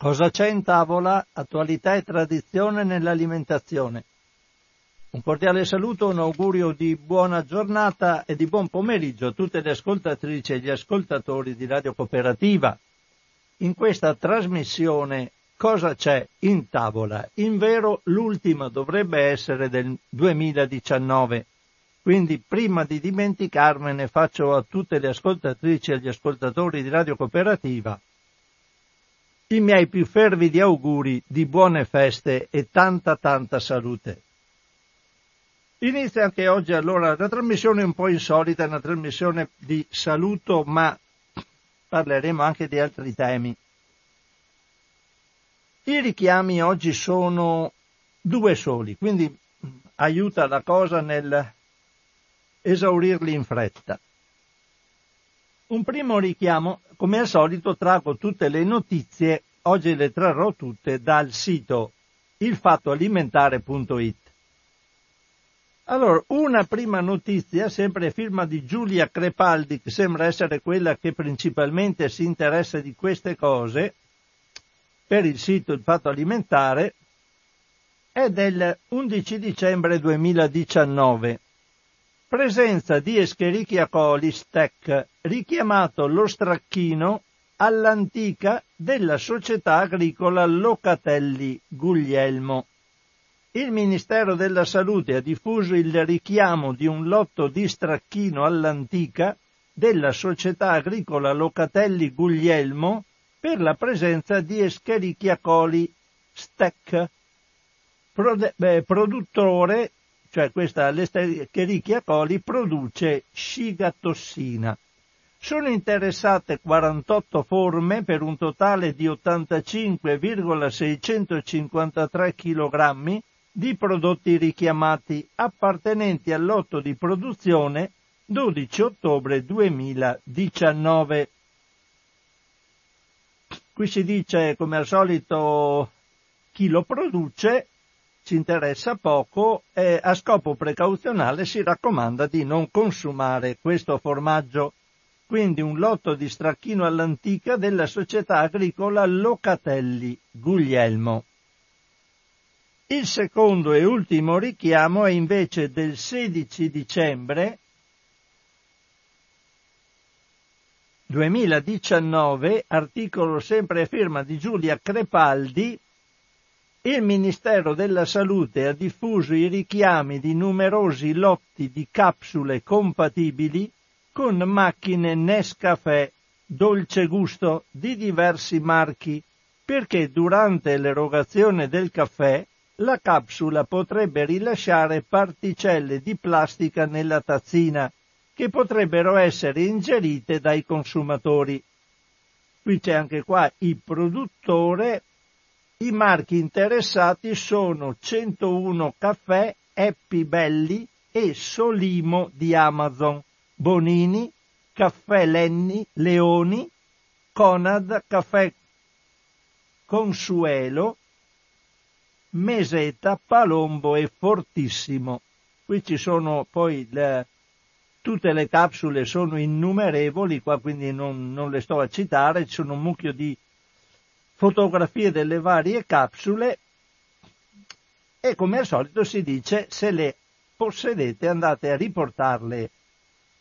Cosa c'è in tavola? Attualità e tradizione nell'alimentazione. Un cordiale saluto, un augurio di buona giornata e di buon pomeriggio a tutte le ascoltatrici e gli ascoltatori di Radio Cooperativa. In questa trasmissione Cosa c'è in tavola? In vero l'ultima dovrebbe essere del 2019. Quindi prima di dimenticarmene faccio a tutte le ascoltatrici e gli ascoltatori di Radio Cooperativa i miei più fervidi auguri di buone feste e tanta tanta salute. Inizia anche oggi allora una trasmissione un po' insolita, una trasmissione di saluto, ma parleremo anche di altri temi. I richiami oggi sono due soli, quindi aiuta la cosa nel esaurirli in fretta. Un primo richiamo, come al solito, trago tutte le notizie, oggi le trarrò tutte dal sito ilfattoalimentare.it. Allora, una prima notizia, sempre firma di Giulia Crepaldi, che sembra essere quella che principalmente si interessa di queste cose, per il sito Il Fatto Alimentare, è del 11 dicembre 2019 presenza di Escherichia coli STEC, richiamato lo stracchino all'antica della società agricola Locatelli Guglielmo. Il Ministero della Salute ha diffuso il richiamo di un lotto di stracchino all'antica della società agricola Locatelli Guglielmo per la presenza di Escherichia coli STEC, produttore cioè questa Escherichia coli, produce scigatossina. Sono interessate 48 forme per un totale di 85,653 kg di prodotti richiamati appartenenti al lotto di produzione 12 ottobre 2019. Qui si dice come al solito chi lo produce ci interessa poco e a scopo precauzionale si raccomanda di non consumare questo formaggio. Quindi un lotto di stracchino all'antica della società agricola Locatelli Guglielmo. Il secondo e ultimo richiamo è invece del 16 dicembre 2019, articolo sempre a firma di Giulia Crepaldi, il Ministero della Salute ha diffuso i richiami di numerosi lotti di capsule compatibili con macchine Nescafè dolce gusto di diversi marchi perché durante l'erogazione del caffè la capsula potrebbe rilasciare particelle di plastica nella tazzina che potrebbero essere ingerite dai consumatori. Qui c'è anche qua il produttore i marchi interessati sono 101 Caffè, Happy Belli e Solimo di Amazon, Bonini, Caffè Lenni, Leoni, Conad, Caffè Consuelo, Meseta, Palombo e Fortissimo. Qui ci sono poi le, tutte le capsule sono innumerevoli, qua quindi non, non le sto a citare, ci sono un mucchio di fotografie delle varie capsule e come al solito si dice se le possedete andate a riportarle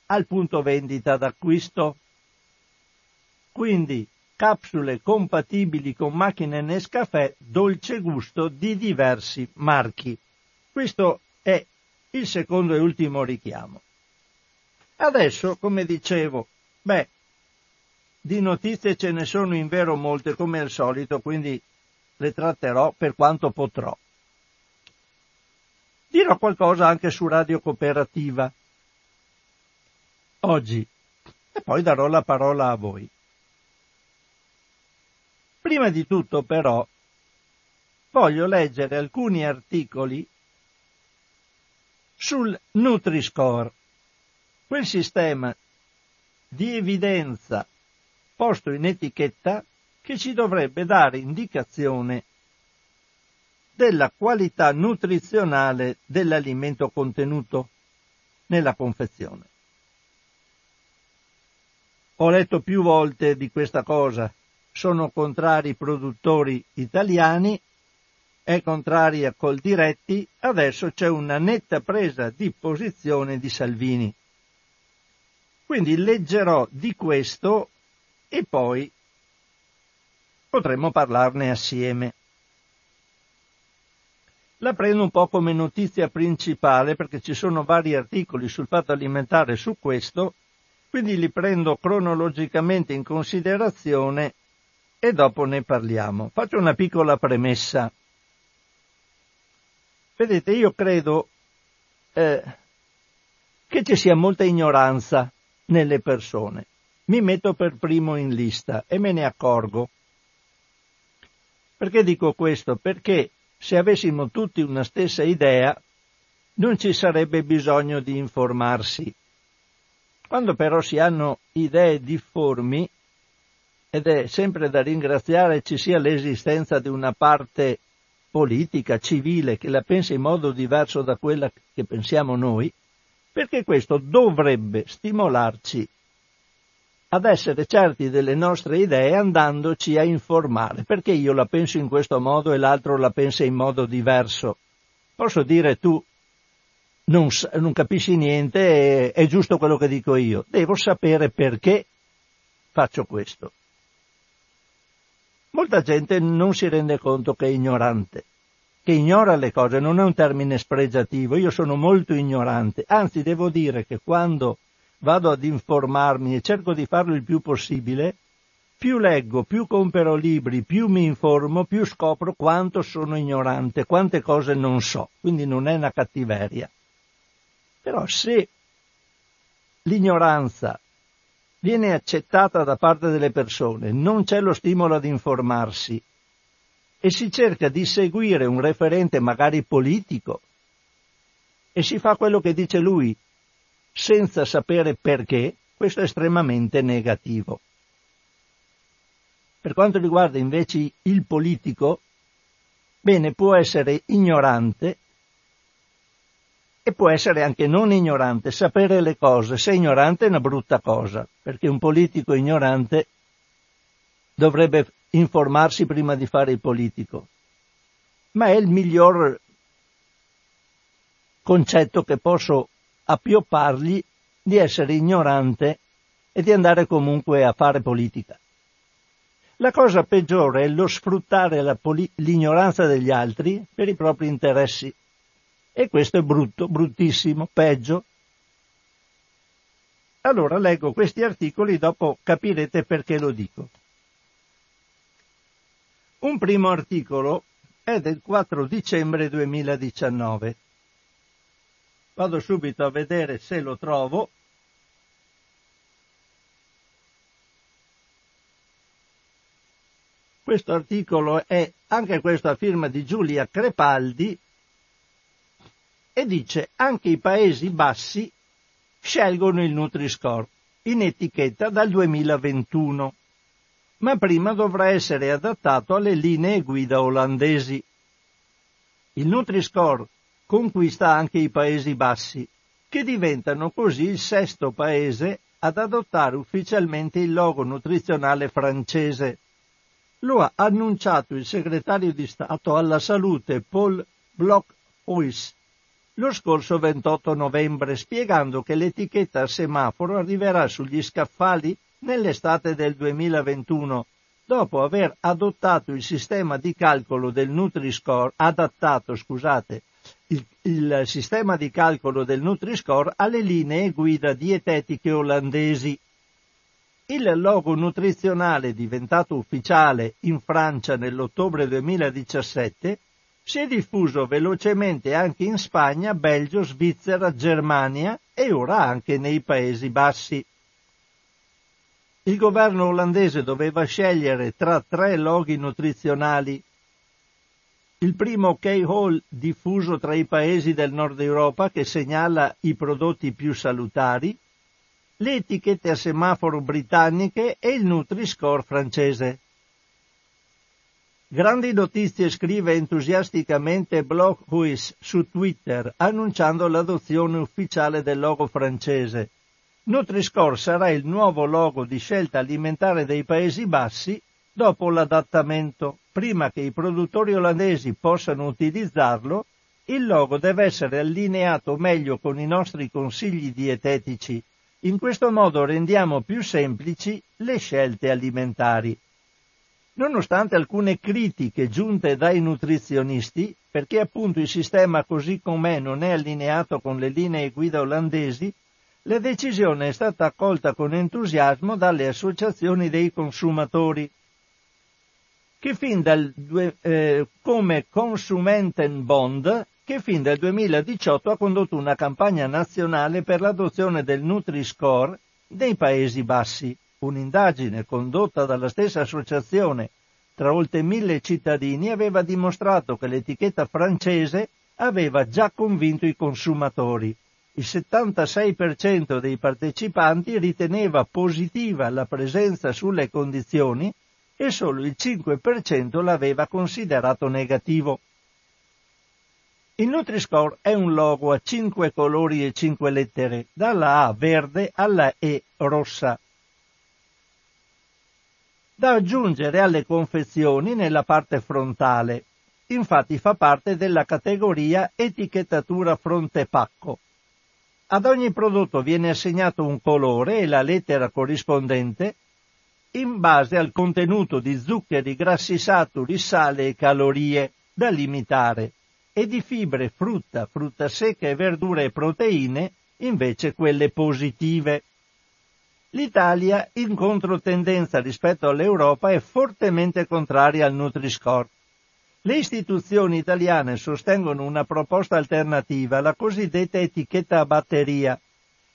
al punto vendita d'acquisto. Quindi capsule compatibili con macchine Nescafè dolce gusto di diversi marchi. Questo è il secondo e ultimo richiamo. Adesso, come dicevo, beh, di notizie ce ne sono in vero molte come al solito, quindi le tratterò per quanto potrò. Dirò qualcosa anche su Radio Cooperativa oggi e poi darò la parola a voi. Prima di tutto però voglio leggere alcuni articoli sul Nutri-Score, quel sistema di evidenza posto in etichetta che ci dovrebbe dare indicazione della qualità nutrizionale dell'alimento contenuto nella confezione. Ho letto più volte di questa cosa sono contrari i produttori italiani, è contraria col diretti, adesso c'è una netta presa di posizione di Salvini. Quindi leggerò di questo e poi potremmo parlarne assieme. La prendo un po' come notizia principale perché ci sono vari articoli sul fatto alimentare su questo, quindi li prendo cronologicamente in considerazione e dopo ne parliamo. Faccio una piccola premessa. Vedete, io credo eh, che ci sia molta ignoranza nelle persone. Mi metto per primo in lista e me ne accorgo. Perché dico questo? Perché se avessimo tutti una stessa idea non ci sarebbe bisogno di informarsi. Quando però si hanno idee difformi, ed è sempre da ringraziare ci sia l'esistenza di una parte politica, civile, che la pensa in modo diverso da quella che pensiamo noi, perché questo dovrebbe stimolarci ad essere certi delle nostre idee andandoci a informare, perché io la penso in questo modo e l'altro la pensa in modo diverso. Posso dire tu non, non capisci niente, è, è giusto quello che dico io, devo sapere perché faccio questo. Molta gente non si rende conto che è ignorante, che ignora le cose, non è un termine spregiativo, io sono molto ignorante, anzi devo dire che quando vado ad informarmi e cerco di farlo il più possibile, più leggo, più compro libri, più mi informo, più scopro quanto sono ignorante, quante cose non so, quindi non è una cattiveria. Però se l'ignoranza viene accettata da parte delle persone, non c'è lo stimolo ad informarsi e si cerca di seguire un referente magari politico e si fa quello che dice lui senza sapere perché, questo è estremamente negativo. Per quanto riguarda invece il politico, bene, può essere ignorante e può essere anche non ignorante, sapere le cose. Se ignorante è una brutta cosa, perché un politico ignorante dovrebbe informarsi prima di fare il politico. Ma è il miglior concetto che posso appioppargli di essere ignorante e di andare comunque a fare politica. La cosa peggiore è lo sfruttare poli- l'ignoranza degli altri per i propri interessi. E questo è brutto, bruttissimo, peggio. Allora leggo questi articoli, dopo capirete perché lo dico. Un primo articolo è del 4 dicembre 2019. Vado subito a vedere se lo trovo. Questo articolo è anche questo a firma di Giulia Crepaldi e dice anche i Paesi Bassi scelgono il Nutri-Score in etichetta dal 2021, ma prima dovrà essere adattato alle linee guida olandesi. Il Nutri-Score conquista anche i Paesi Bassi, che diventano così il sesto paese ad adottare ufficialmente il logo nutrizionale francese. Lo ha annunciato il segretario di Stato alla salute Paul Bloch-Huys lo scorso 28 novembre spiegando che l'etichetta a semaforo arriverà sugli scaffali nell'estate del 2021 dopo aver adottato il sistema di calcolo del Nutri-Score, adattato, scusate, il, il, sistema di calcolo del Nutri-Score alle linee guida dietetiche olandesi. Il logo nutrizionale diventato ufficiale in Francia nell'ottobre 2017 si è diffuso velocemente anche in Spagna, Belgio, Svizzera, Germania e ora anche nei Paesi Bassi. Il governo olandese doveva scegliere tra tre loghi nutrizionali. Il primo K-Hall diffuso tra i paesi del nord Europa che segnala i prodotti più salutari, le etichette a semaforo britanniche e il Nutri-Score francese. Grandi notizie scrive entusiasticamente Block Huis su Twitter annunciando l'adozione ufficiale del logo francese. Nutri-Score sarà il nuovo logo di scelta alimentare dei Paesi Bassi Dopo l'adattamento, prima che i produttori olandesi possano utilizzarlo, il logo deve essere allineato meglio con i nostri consigli dietetici. In questo modo rendiamo più semplici le scelte alimentari. Nonostante alcune critiche giunte dai nutrizionisti, perché appunto il sistema così com'è non è allineato con le linee guida olandesi, la decisione è stata accolta con entusiasmo dalle associazioni dei consumatori, che fin dal, eh, come Consumentenbond che fin dal 2018 ha condotto una campagna nazionale per l'adozione del Nutri-Score nei Paesi Bassi, un'indagine condotta dalla stessa associazione tra oltre mille cittadini aveva dimostrato che l'etichetta francese aveva già convinto i consumatori. Il 76% dei partecipanti riteneva positiva la presenza sulle condizioni e solo il 5% l'aveva considerato negativo. Il Nutri-Score è un logo a 5 colori e 5 lettere, dalla A verde alla E rossa. Da aggiungere alle confezioni nella parte frontale. Infatti fa parte della categoria etichettatura fronte pacco. Ad ogni prodotto viene assegnato un colore e la lettera corrispondente in base al contenuto di zuccheri, grassi saturi, sale e calorie da limitare e di fibre, frutta, frutta secca e verdure e proteine, invece quelle positive. L'Italia, in controtendenza rispetto all'Europa, è fortemente contraria al Nutri-Score. Le istituzioni italiane sostengono una proposta alternativa, la cosiddetta etichetta a batteria,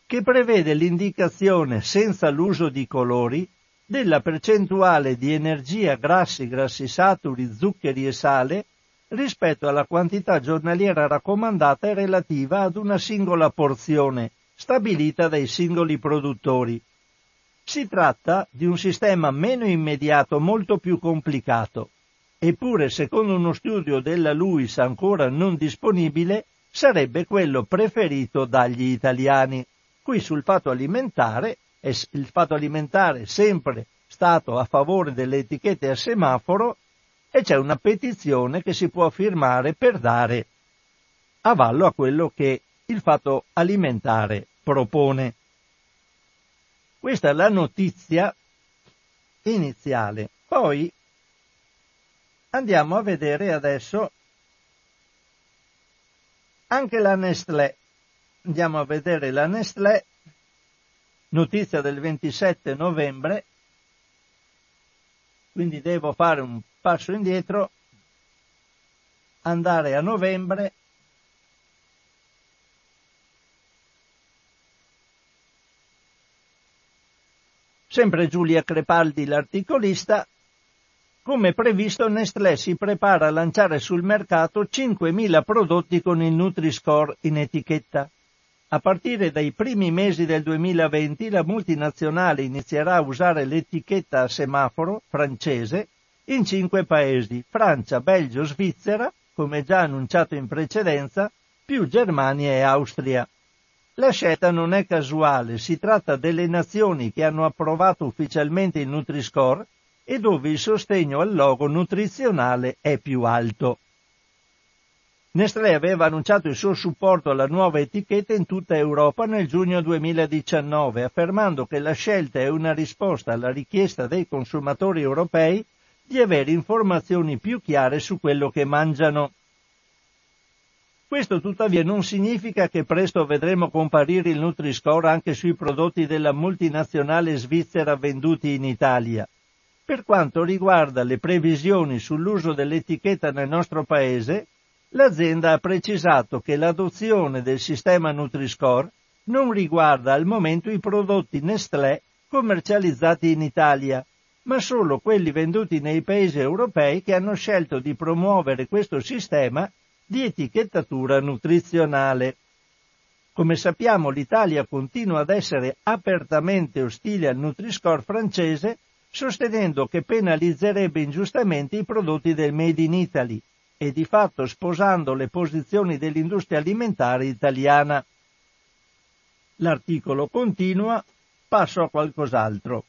che prevede l'indicazione senza l'uso di colori della percentuale di energia, grassi, grassi saturi, zuccheri e sale rispetto alla quantità giornaliera raccomandata e relativa ad una singola porzione, stabilita dai singoli produttori. Si tratta di un sistema meno immediato, molto più complicato. Eppure, secondo uno studio della LUIS ancora non disponibile, sarebbe quello preferito dagli italiani. Qui sul fatto alimentare, il fatto alimentare sempre stato a favore delle etichette a semaforo e c'è una petizione che si può firmare per dare avallo a quello che il fatto alimentare propone. Questa è la notizia iniziale. Poi andiamo a vedere adesso anche la Nestlé. Andiamo a vedere la Nestlé, notizia del 27 novembre, quindi devo fare un passo indietro, andare a novembre, sempre Giulia Crepaldi l'articolista, come previsto Nestlé si prepara a lanciare sul mercato 5.000 prodotti con il Nutri-Score in etichetta. A partire dai primi mesi del 2020 la multinazionale inizierà a usare l'etichetta a semaforo francese in cinque paesi, Francia, Belgio, Svizzera, come già annunciato in precedenza, più Germania e Austria. La scelta non è casuale, si tratta delle nazioni che hanno approvato ufficialmente il Nutri-Score e dove il sostegno al logo nutrizionale è più alto. Nestlé aveva annunciato il suo supporto alla nuova etichetta in tutta Europa nel giugno 2019, affermando che la scelta è una risposta alla richiesta dei consumatori europei di avere informazioni più chiare su quello che mangiano. Questo tuttavia non significa che presto vedremo comparire il Nutri-Score anche sui prodotti della multinazionale svizzera venduti in Italia. Per quanto riguarda le previsioni sull'uso dell'etichetta nel nostro paese, l'azienda ha precisato che l'adozione del sistema Nutri-Score non riguarda al momento i prodotti Nestlé commercializzati in Italia, ma solo quelli venduti nei paesi europei che hanno scelto di promuovere questo sistema di etichettatura nutrizionale. Come sappiamo l'Italia continua ad essere apertamente ostile al Nutri-Score francese, sostenendo che penalizzerebbe ingiustamente i prodotti del Made in Italy e di fatto sposando le posizioni dell'industria alimentare italiana. L'articolo continua, passo a qualcos'altro.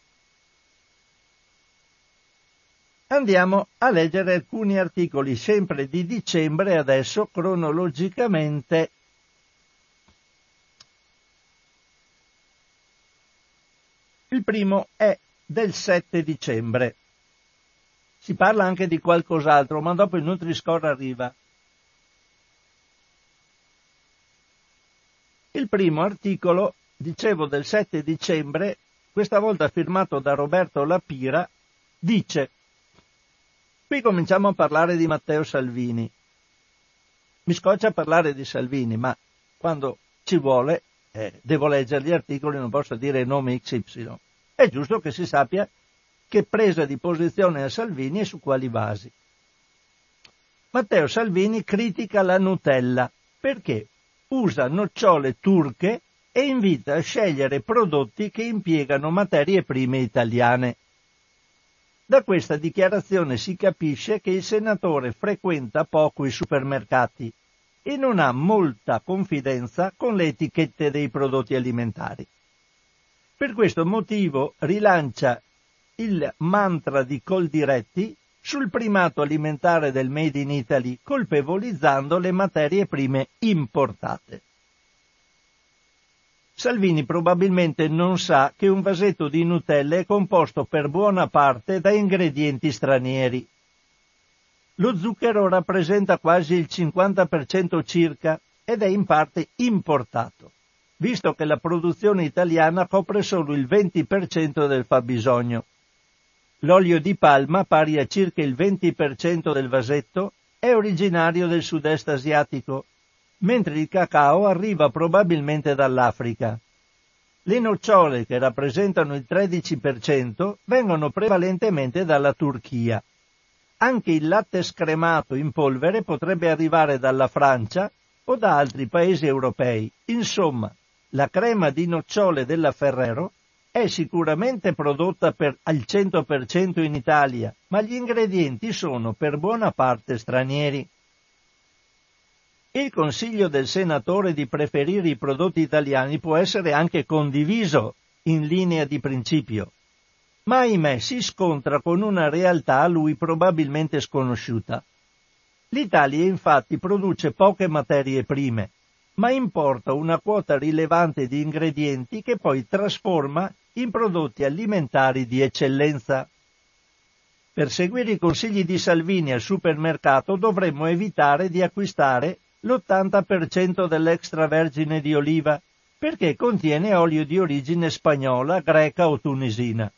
Andiamo a leggere alcuni articoli sempre di dicembre, adesso cronologicamente. Il primo è del 7 dicembre. Si parla anche di qualcos'altro, ma dopo il Nutri-Score arriva. Il primo articolo, dicevo del 7 dicembre, questa volta firmato da Roberto Lapira, dice Qui cominciamo a parlare di Matteo Salvini. Mi scoccia parlare di Salvini, ma quando ci vuole eh, devo leggere gli articoli, non posso dire nome XY. È giusto che si sappia che presa di posizione a Salvini e su quali basi. Matteo Salvini critica la Nutella perché usa nocciole turche e invita a scegliere prodotti che impiegano materie prime italiane. Da questa dichiarazione si capisce che il senatore frequenta poco i supermercati e non ha molta confidenza con le etichette dei prodotti alimentari. Per questo motivo rilancia il mantra di Coldiretti sul primato alimentare del Made in Italy, colpevolizzando le materie prime importate. Salvini probabilmente non sa che un vasetto di Nutella è composto per buona parte da ingredienti stranieri. Lo zucchero rappresenta quasi il 50% circa ed è in parte importato, visto che la produzione italiana copre solo il 20% del fabbisogno. L'olio di palma, pari a circa il 20% del vasetto, è originario del sud-est asiatico mentre il cacao arriva probabilmente dall'Africa. Le nocciole, che rappresentano il 13%, vengono prevalentemente dalla Turchia. Anche il latte scremato in polvere potrebbe arrivare dalla Francia o da altri paesi europei. Insomma, la crema di nocciole della Ferrero è sicuramente prodotta per, al 100% in Italia, ma gli ingredienti sono per buona parte stranieri. Il consiglio del senatore di preferire i prodotti italiani può essere anche condiviso in linea di principio, ma ahimè si scontra con una realtà a lui probabilmente sconosciuta. L'Italia infatti produce poche materie prime, ma importa una quota rilevante di ingredienti che poi trasforma in prodotti alimentari di eccellenza. Per seguire i consigli di Salvini al supermercato dovremmo evitare di acquistare l'80% dell'extravergine di oliva, perché contiene olio di origine spagnola, greca o tunisina.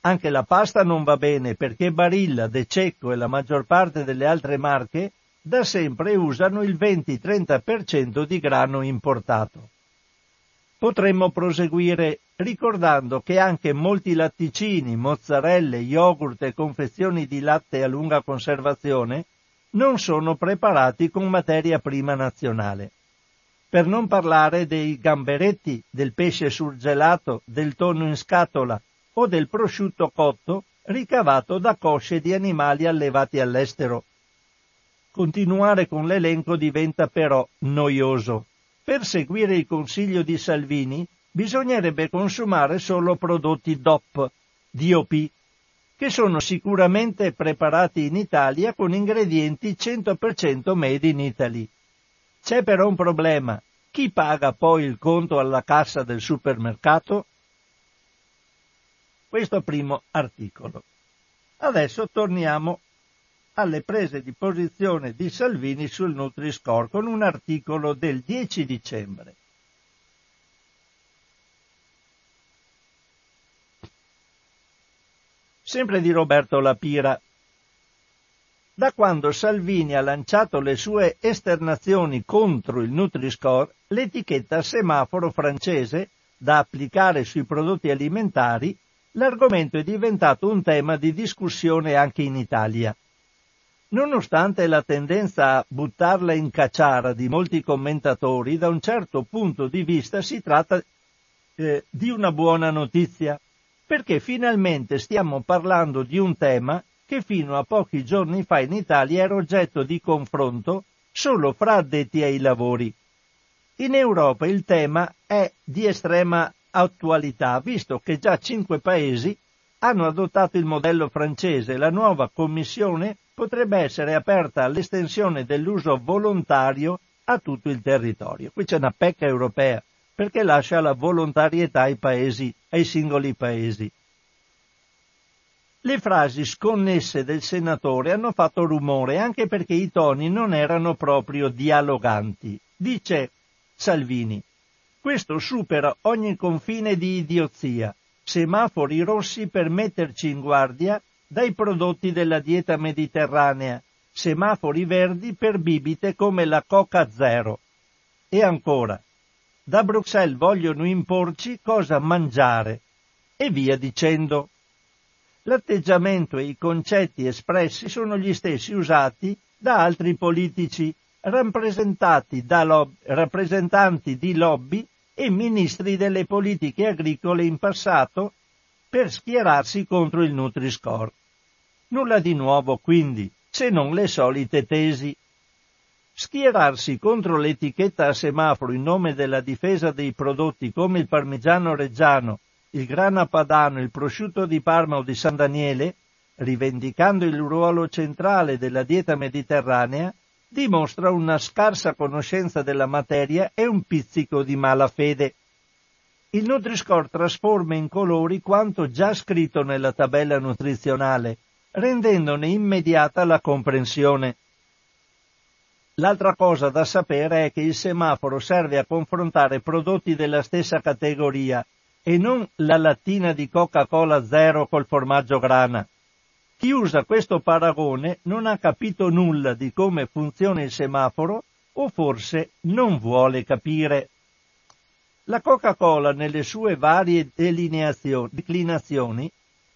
Anche la pasta non va bene perché Barilla, De Cecco e la maggior parte delle altre marche da sempre usano il 20-30% di grano importato. Potremmo proseguire ricordando che anche molti latticini, mozzarelle, yogurt e confezioni di latte a lunga conservazione non sono preparati con materia prima nazionale. Per non parlare dei gamberetti, del pesce surgelato, del tonno in scatola o del prosciutto cotto ricavato da cosce di animali allevati all'estero. Continuare con l'elenco diventa però noioso. Per seguire il consiglio di Salvini bisognerebbe consumare solo prodotti DOP, DOP, che sono sicuramente preparati in Italia con ingredienti 100% made in Italy. C'è però un problema. Chi paga poi il conto alla cassa del supermercato? Questo primo articolo. Adesso torniamo alle prese di posizione di Salvini sul Nutri-Score con un articolo del 10 dicembre. Sempre di Roberto Lapira. Da quando Salvini ha lanciato le sue esternazioni contro il Nutri-Score, l'etichetta semaforo francese da applicare sui prodotti alimentari, l'argomento è diventato un tema di discussione anche in Italia. Nonostante la tendenza a buttarla in cacciara di molti commentatori, da un certo punto di vista si tratta eh, di una buona notizia perché finalmente stiamo parlando di un tema che fino a pochi giorni fa in Italia era oggetto di confronto solo fra addetti ai lavori. In Europa il tema è di estrema attualità, visto che già cinque paesi hanno adottato il modello francese e la nuova commissione potrebbe essere aperta all'estensione dell'uso volontario a tutto il territorio. Qui c'è una pecca europea perché lascia la volontarietà ai paesi, ai singoli paesi. Le frasi sconnesse del senatore hanno fatto rumore anche perché i toni non erano proprio dialoganti. Dice Salvini, questo supera ogni confine di idiozia. Semafori rossi per metterci in guardia dai prodotti della dieta mediterranea, semafori verdi per bibite come la Coca Zero. E ancora, da Bruxelles vogliono imporci cosa mangiare. E via dicendo. L'atteggiamento e i concetti espressi sono gli stessi usati da altri politici rappresentati da lob- rappresentanti di lobby e ministri delle politiche agricole in passato per schierarsi contro il Nutri-Score. Nulla di nuovo quindi, se non le solite tesi. Schierarsi contro l'etichetta a semaforo in nome della difesa dei prodotti come il parmigiano reggiano, il grana padano, il prosciutto di Parma o di San Daniele, rivendicando il ruolo centrale della dieta mediterranea, dimostra una scarsa conoscenza della materia e un pizzico di malafede. Il Nutri-Score trasforma in colori quanto già scritto nella tabella nutrizionale, rendendone immediata la comprensione. L'altra cosa da sapere è che il semaforo serve a confrontare prodotti della stessa categoria e non la lattina di Coca-Cola zero col formaggio grana. Chi usa questo paragone non ha capito nulla di come funziona il semaforo o forse non vuole capire. La Coca-Cola nelle sue varie declinazioni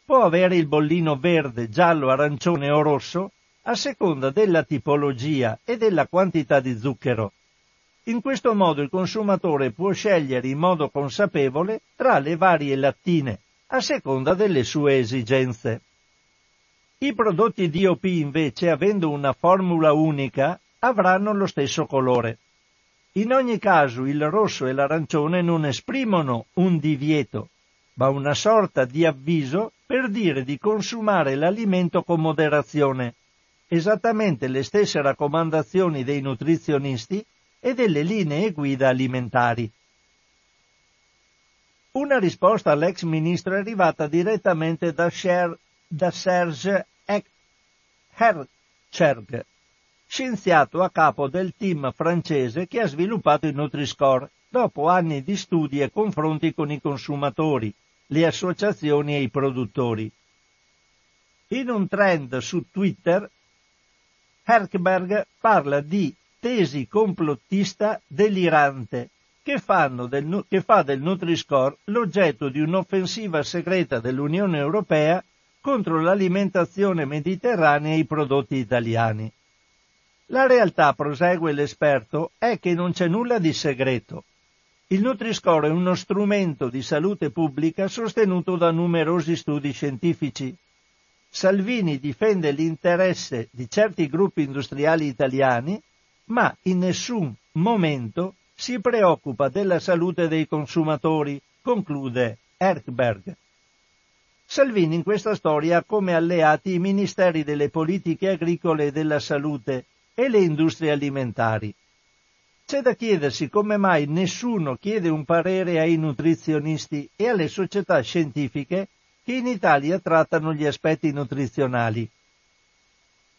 può avere il bollino verde, giallo, arancione o rosso a seconda della tipologia e della quantità di zucchero. In questo modo il consumatore può scegliere in modo consapevole tra le varie lattine, a seconda delle sue esigenze. I prodotti DOP invece, avendo una formula unica, avranno lo stesso colore. In ogni caso il rosso e l'arancione non esprimono un divieto, ma una sorta di avviso per dire di consumare l'alimento con moderazione, esattamente le stesse raccomandazioni dei nutrizionisti e delle linee guida alimentari. Una risposta all'ex ministro è arrivata direttamente da, Cher, da Serge Hercherg, scienziato a capo del team francese che ha sviluppato il Nutri-Score dopo anni di studi e confronti con i consumatori, le associazioni e i produttori. In un trend su Twitter, Herkberg parla di tesi complottista delirante che, del, che fa del Nutri-Score l'oggetto di un'offensiva segreta dell'Unione Europea contro l'alimentazione mediterranea e i prodotti italiani. La realtà, prosegue l'esperto, è che non c'è nulla di segreto. Il Nutri-Score è uno strumento di salute pubblica sostenuto da numerosi studi scientifici. Salvini difende l'interesse di certi gruppi industriali italiani, ma in nessun momento si preoccupa della salute dei consumatori, conclude Erkberg. Salvini in questa storia ha come alleati i ministeri delle politiche agricole e della salute e le industrie alimentari. C'è da chiedersi come mai nessuno chiede un parere ai nutrizionisti e alle società scientifiche che in Italia trattano gli aspetti nutrizionali.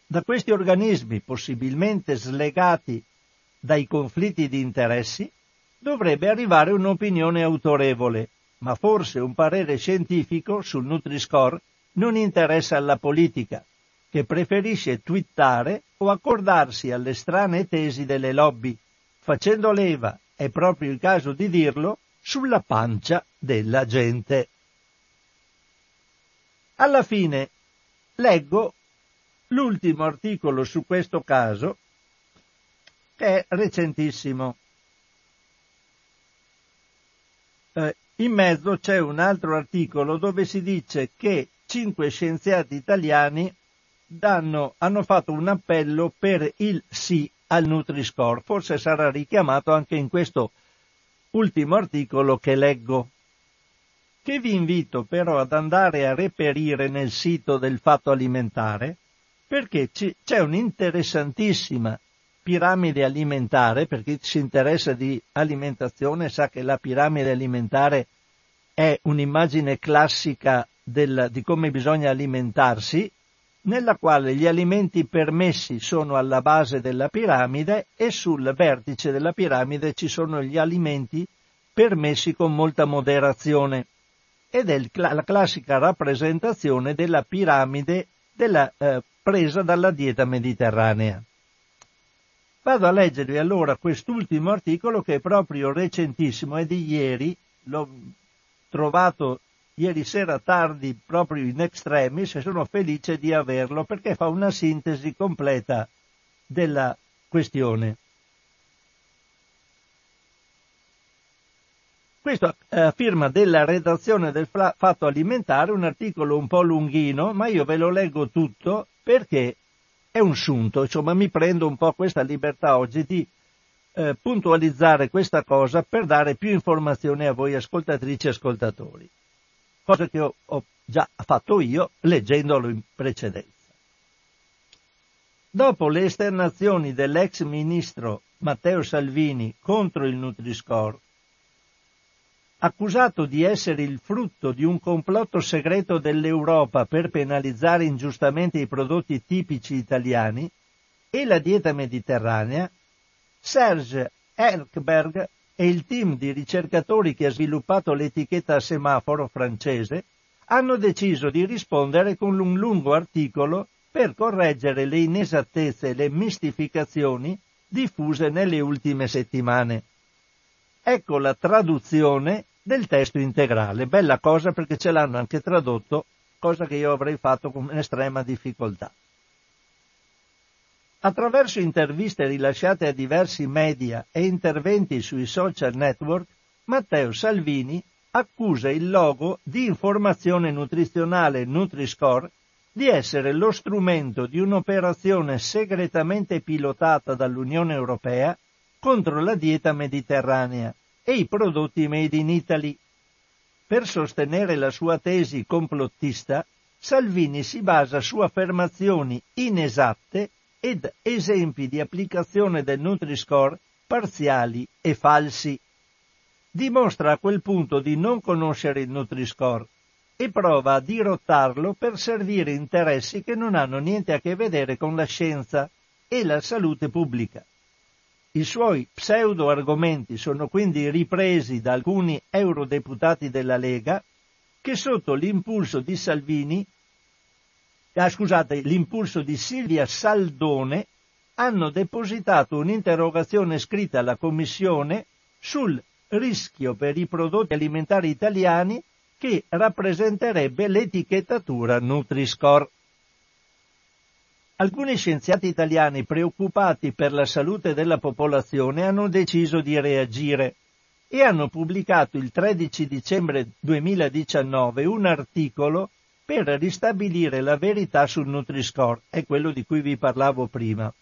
Da questi organismi, possibilmente slegati dai conflitti di interessi, dovrebbe arrivare un'opinione autorevole ma forse un parere scientifico sul Nutri-Score non interessa alla politica, che preferisce twittare o accordarsi alle strane tesi delle lobby, facendo leva, è proprio il caso di dirlo, sulla pancia della gente. Alla fine leggo l'ultimo articolo su questo caso, che è recentissimo. Eh, in mezzo c'è un altro articolo dove si dice che cinque scienziati italiani danno, hanno fatto un appello per il sì al Nutri-Score. Forse sarà richiamato anche in questo ultimo articolo che leggo, che vi invito però ad andare a reperire nel sito del fatto alimentare, perché c'è un'interessantissima piramide alimentare, per chi si interessa di alimentazione sa che la piramide alimentare è un'immagine classica del, di come bisogna alimentarsi, nella quale gli alimenti permessi sono alla base della piramide e sul vertice della piramide ci sono gli alimenti permessi con molta moderazione. Ed è la classica rappresentazione della piramide della, eh, presa dalla dieta mediterranea. Vado a leggervi allora quest'ultimo articolo che è proprio recentissimo, è di ieri, l'ho trovato ieri sera tardi proprio in extremis e sono felice di averlo perché fa una sintesi completa della questione. Questo è a firma della redazione del Fatto Alimentare, un articolo un po' lunghino, ma io ve lo leggo tutto perché è un sunto, insomma mi prendo un po' questa libertà oggi di eh, puntualizzare questa cosa per dare più informazioni a voi ascoltatrici e ascoltatori, cosa che ho, ho già fatto io leggendolo in precedenza. Dopo le esternazioni dell'ex ministro Matteo Salvini contro il Nutri-Score, accusato di essere il frutto di un complotto segreto dell'Europa per penalizzare ingiustamente i prodotti tipici italiani e la dieta mediterranea, Serge Erkberg e il team di ricercatori che ha sviluppato l'etichetta a semaforo francese hanno deciso di rispondere con un lungo articolo per correggere le inesattezze e le mistificazioni diffuse nelle ultime settimane. Ecco la traduzione del testo integrale. Bella cosa perché ce l'hanno anche tradotto, cosa che io avrei fatto con estrema difficoltà. Attraverso interviste rilasciate a diversi media e interventi sui social network, Matteo Salvini accusa il logo di informazione nutrizionale Nutri-Score di essere lo strumento di un'operazione segretamente pilotata dall'Unione Europea contro la dieta mediterranea e i prodotti made in Italy. Per sostenere la sua tesi complottista, Salvini si basa su affermazioni inesatte ed esempi di applicazione del Nutri-Score parziali e falsi. Dimostra a quel punto di non conoscere il Nutri-Score e prova a dirottarlo per servire interessi che non hanno niente a che vedere con la scienza e la salute pubblica. I suoi pseudo-argomenti sono quindi ripresi da alcuni eurodeputati della Lega che sotto l'impulso di Salvini, ah, scusate, l'impulso di Silvia Saldone hanno depositato un'interrogazione scritta alla Commissione sul rischio per i prodotti alimentari italiani che rappresenterebbe l'etichettatura Nutri-Score. Alcuni scienziati italiani preoccupati per la salute della popolazione hanno deciso di reagire e hanno pubblicato il 13 dicembre 2019 un articolo per ristabilire la verità sul Nutri-Score, è quello di cui vi parlavo prima,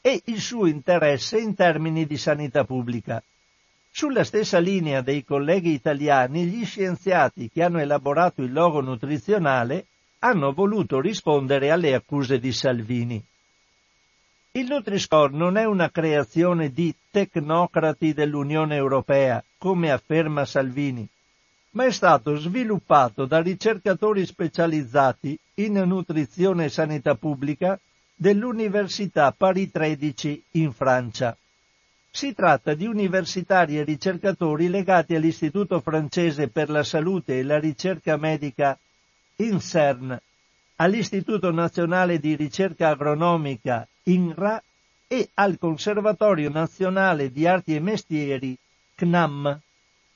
e il suo interesse in termini di sanità pubblica. Sulla stessa linea dei colleghi italiani, gli scienziati che hanno elaborato il logo nutrizionale hanno voluto rispondere alle accuse di Salvini. Il Nutri-Score non è una creazione di tecnocrati dell'Unione Europea, come afferma Salvini, ma è stato sviluppato da ricercatori specializzati in nutrizione e sanità pubblica dell'Università Paris 13 in Francia. Si tratta di universitari e ricercatori legati all'Istituto francese per la salute e la ricerca medica INSERN, all'Istituto Nazionale di Ricerca Agronomica INRA e al Conservatorio Nazionale di Arti e Mestieri CNAM,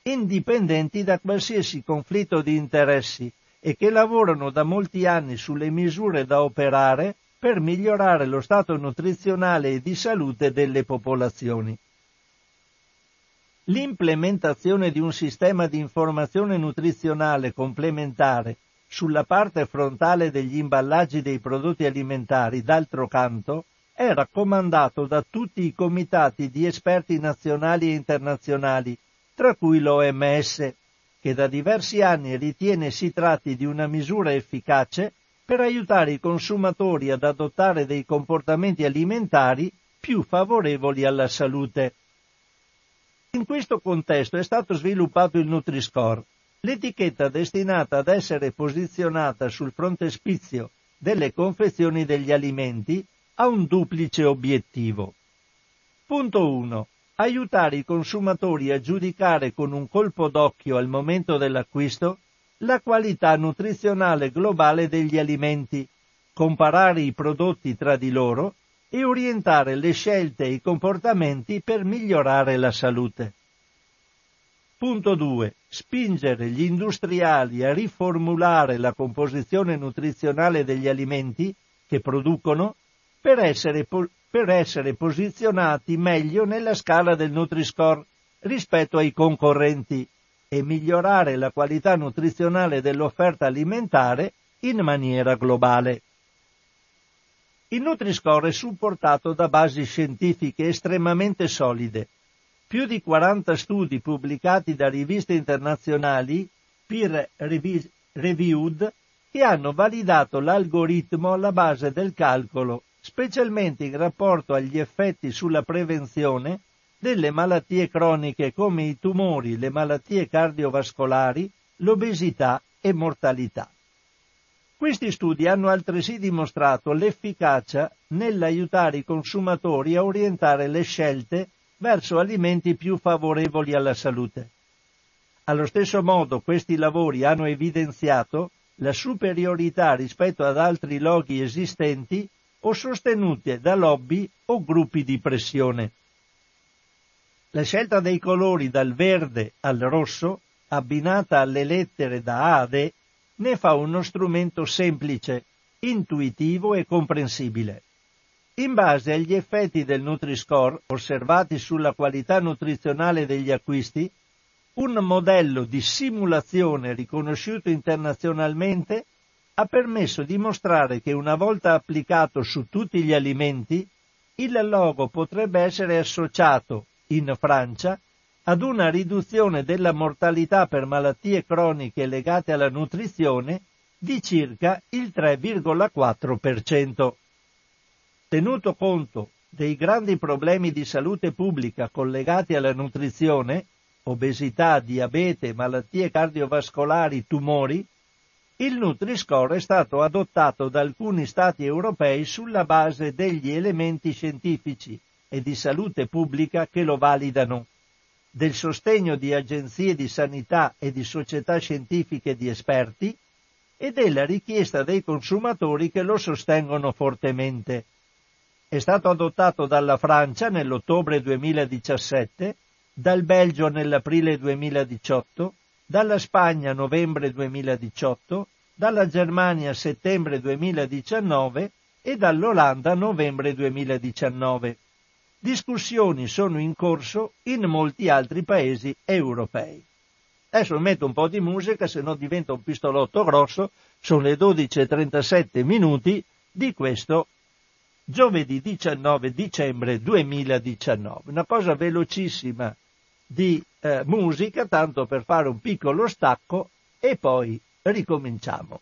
indipendenti da qualsiasi conflitto di interessi e che lavorano da molti anni sulle misure da operare per migliorare lo stato nutrizionale e di salute delle popolazioni. L'implementazione di un sistema di informazione nutrizionale complementare sulla parte frontale degli imballaggi dei prodotti alimentari, d'altro canto, è raccomandato da tutti i comitati di esperti nazionali e internazionali, tra cui l'OMS, che da diversi anni ritiene si tratti di una misura efficace per aiutare i consumatori ad adottare dei comportamenti alimentari più favorevoli alla salute. In questo contesto è stato sviluppato il Nutri-Score, l'etichetta destinata ad essere posizionata sul frontespizio delle confezioni degli alimenti ha un duplice obiettivo. Punto 1. Aiutare i consumatori a giudicare con un colpo d'occhio al momento dell'acquisto la qualità nutrizionale globale degli alimenti, comparare i prodotti tra di loro e orientare le scelte e i comportamenti per migliorare la salute. Punto 2. Spingere gli industriali a riformulare la composizione nutrizionale degli alimenti che producono per essere, po- per essere posizionati meglio nella scala del Nutri-Score rispetto ai concorrenti e migliorare la qualità nutrizionale dell'offerta alimentare in maniera globale. Il Nutri-Score è supportato da basi scientifiche estremamente solide più di 40 studi pubblicati da riviste internazionali peer reviewed che hanno validato l'algoritmo alla base del calcolo, specialmente in rapporto agli effetti sulla prevenzione delle malattie croniche come i tumori, le malattie cardiovascolari, l'obesità e mortalità. Questi studi hanno altresì dimostrato l'efficacia nell'aiutare i consumatori a orientare le scelte verso alimenti più favorevoli alla salute. Allo stesso modo questi lavori hanno evidenziato la superiorità rispetto ad altri loghi esistenti o sostenute da lobby o gruppi di pressione. La scelta dei colori dal verde al rosso, abbinata alle lettere da A ad E, ne fa uno strumento semplice, intuitivo e comprensibile. In base agli effetti del Nutri-Score osservati sulla qualità nutrizionale degli acquisti, un modello di simulazione riconosciuto internazionalmente ha permesso di mostrare che una volta applicato su tutti gli alimenti, il logo potrebbe essere associato, in Francia, ad una riduzione della mortalità per malattie croniche legate alla nutrizione di circa il 3,4%. Tenuto conto dei grandi problemi di salute pubblica collegati alla nutrizione, obesità, diabete, malattie cardiovascolari, tumori, il Nutri-Score è stato adottato da alcuni Stati europei sulla base degli elementi scientifici e di salute pubblica che lo validano, del sostegno di agenzie di sanità e di società scientifiche di esperti e della richiesta dei consumatori che lo sostengono fortemente è stato adottato dalla Francia nell'ottobre 2017, dal Belgio nell'aprile 2018, dalla Spagna novembre 2018, dalla Germania settembre 2019 e dall'Olanda novembre 2019. Discussioni sono in corso in molti altri paesi europei. Adesso metto un po' di musica, se no diventa un pistolotto grosso. Sono le 12.37 minuti di questo giovedì 19 dicembre 2019. Una cosa velocissima di eh, musica, tanto per fare un piccolo stacco e poi ricominciamo.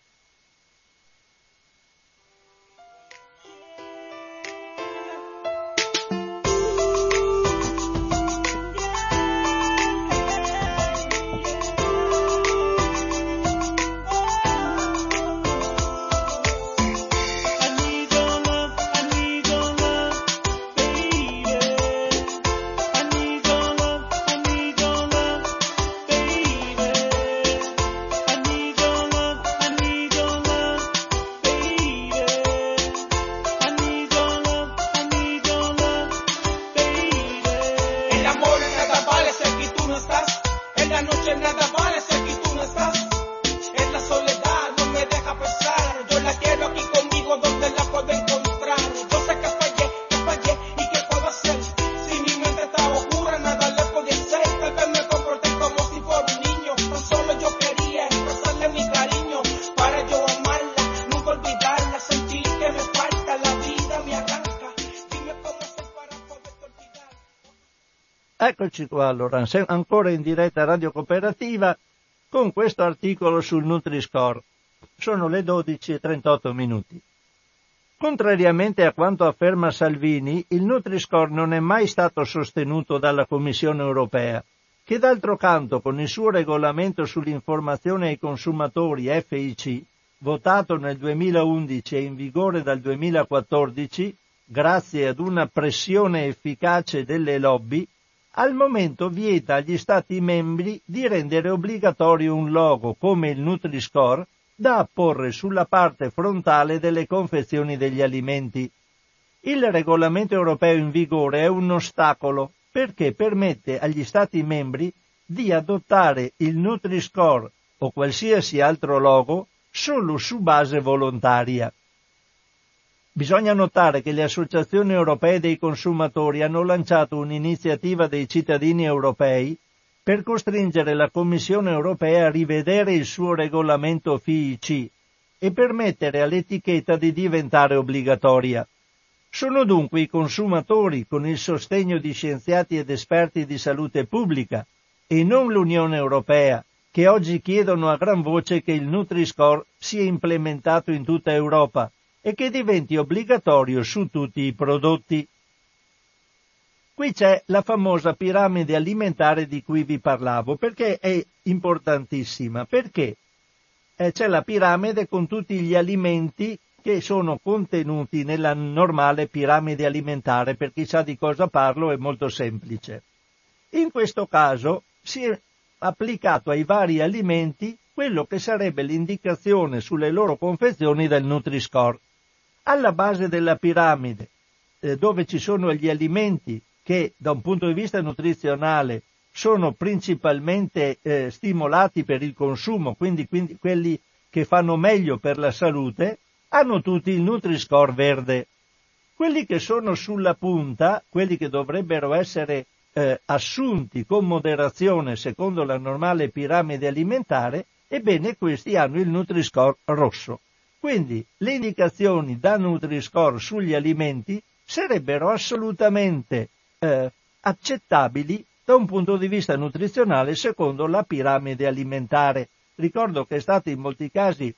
Eccoci allora, ancora in diretta Radio Cooperativa con questo articolo sul Nutri-Score. Sono le 12 e 38 minuti. Contrariamente a quanto afferma Salvini, il Nutri-Score non è mai stato sostenuto dalla Commissione europea, che d'altro canto con il suo regolamento sull'informazione ai consumatori FIC, votato nel 2011 e in vigore dal 2014, grazie ad una pressione efficace delle lobby, al momento vieta agli Stati membri di rendere obbligatorio un logo come il Nutri-Score da apporre sulla parte frontale delle confezioni degli alimenti. Il regolamento europeo in vigore è un ostacolo perché permette agli Stati membri di adottare il Nutri-Score o qualsiasi altro logo solo su base volontaria. Bisogna notare che le associazioni europee dei consumatori hanno lanciato un'iniziativa dei cittadini europei per costringere la Commissione europea a rivedere il suo regolamento FIC e permettere all'etichetta di diventare obbligatoria. Sono dunque i consumatori, con il sostegno di scienziati ed esperti di salute pubblica, e non l'Unione europea, che oggi chiedono a gran voce che il Nutri-Score sia implementato in tutta Europa e che diventi obbligatorio su tutti i prodotti. Qui c'è la famosa piramide alimentare di cui vi parlavo, perché è importantissima, perché eh, c'è la piramide con tutti gli alimenti che sono contenuti nella normale piramide alimentare, per chi sa di cosa parlo è molto semplice. In questo caso si è applicato ai vari alimenti quello che sarebbe l'indicazione sulle loro confezioni del Nutri-Score. Alla base della piramide, eh, dove ci sono gli alimenti che da un punto di vista nutrizionale sono principalmente eh, stimolati per il consumo, quindi, quindi quelli che fanno meglio per la salute, hanno tutti il Nutri-Score verde. Quelli che sono sulla punta, quelli che dovrebbero essere eh, assunti con moderazione secondo la normale piramide alimentare, ebbene questi hanno il Nutri-Score rosso. Quindi le indicazioni da Nutri-Score sugli alimenti sarebbero assolutamente eh, accettabili da un punto di vista nutrizionale secondo la piramide alimentare. Ricordo che è stata in molti casi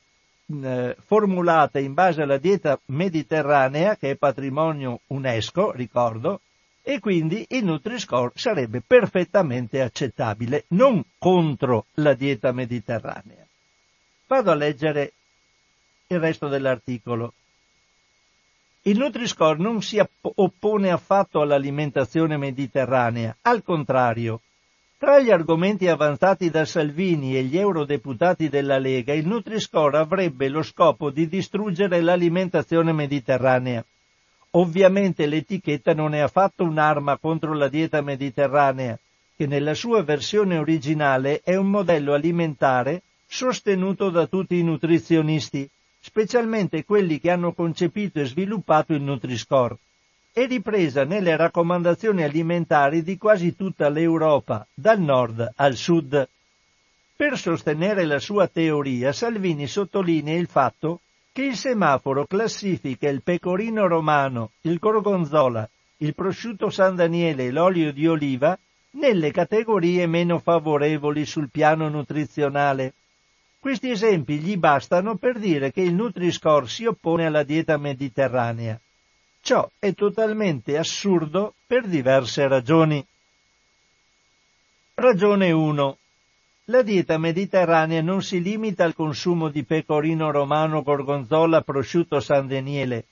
eh, formulata in base alla dieta mediterranea, che è patrimonio UNESCO, ricordo, e quindi il Nutri-Score sarebbe perfettamente accettabile, non contro la dieta mediterranea. Vado a leggere il resto dell'articolo. Il Nutri-Score non si oppone affatto all'alimentazione mediterranea, al contrario. Tra gli argomenti avanzati da Salvini e gli eurodeputati della Lega, il Nutri-Score avrebbe lo scopo di distruggere l'alimentazione mediterranea. Ovviamente l'etichetta non è affatto un'arma contro la dieta mediterranea, che nella sua versione originale è un modello alimentare sostenuto da tutti i nutrizionisti, specialmente quelli che hanno concepito e sviluppato il Nutri-Score, e ripresa nelle raccomandazioni alimentari di quasi tutta l'Europa, dal nord al sud. Per sostenere la sua teoria, Salvini sottolinea il fatto che il semaforo classifica il pecorino romano, il gorgonzola, il prosciutto San Daniele e l'olio di oliva nelle categorie meno favorevoli sul piano nutrizionale questi esempi gli bastano per dire che il Nutri-Score si oppone alla dieta mediterranea. Ciò è totalmente assurdo per diverse ragioni. Ragione 1. La dieta mediterranea non si limita al consumo di pecorino romano, gorgonzola, prosciutto San Daniele.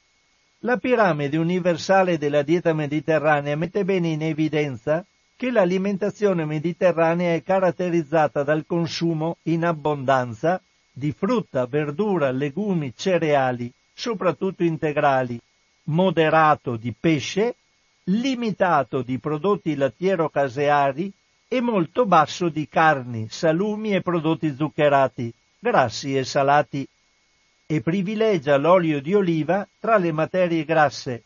La piramide universale della dieta mediterranea mette bene in evidenza che l'alimentazione mediterranea è caratterizzata dal consumo in abbondanza di frutta, verdura, legumi, cereali, soprattutto integrali, moderato di pesce, limitato di prodotti lattiero-caseari e molto basso di carni, salumi e prodotti zuccherati, grassi e salati, e privilegia l'olio di oliva tra le materie grasse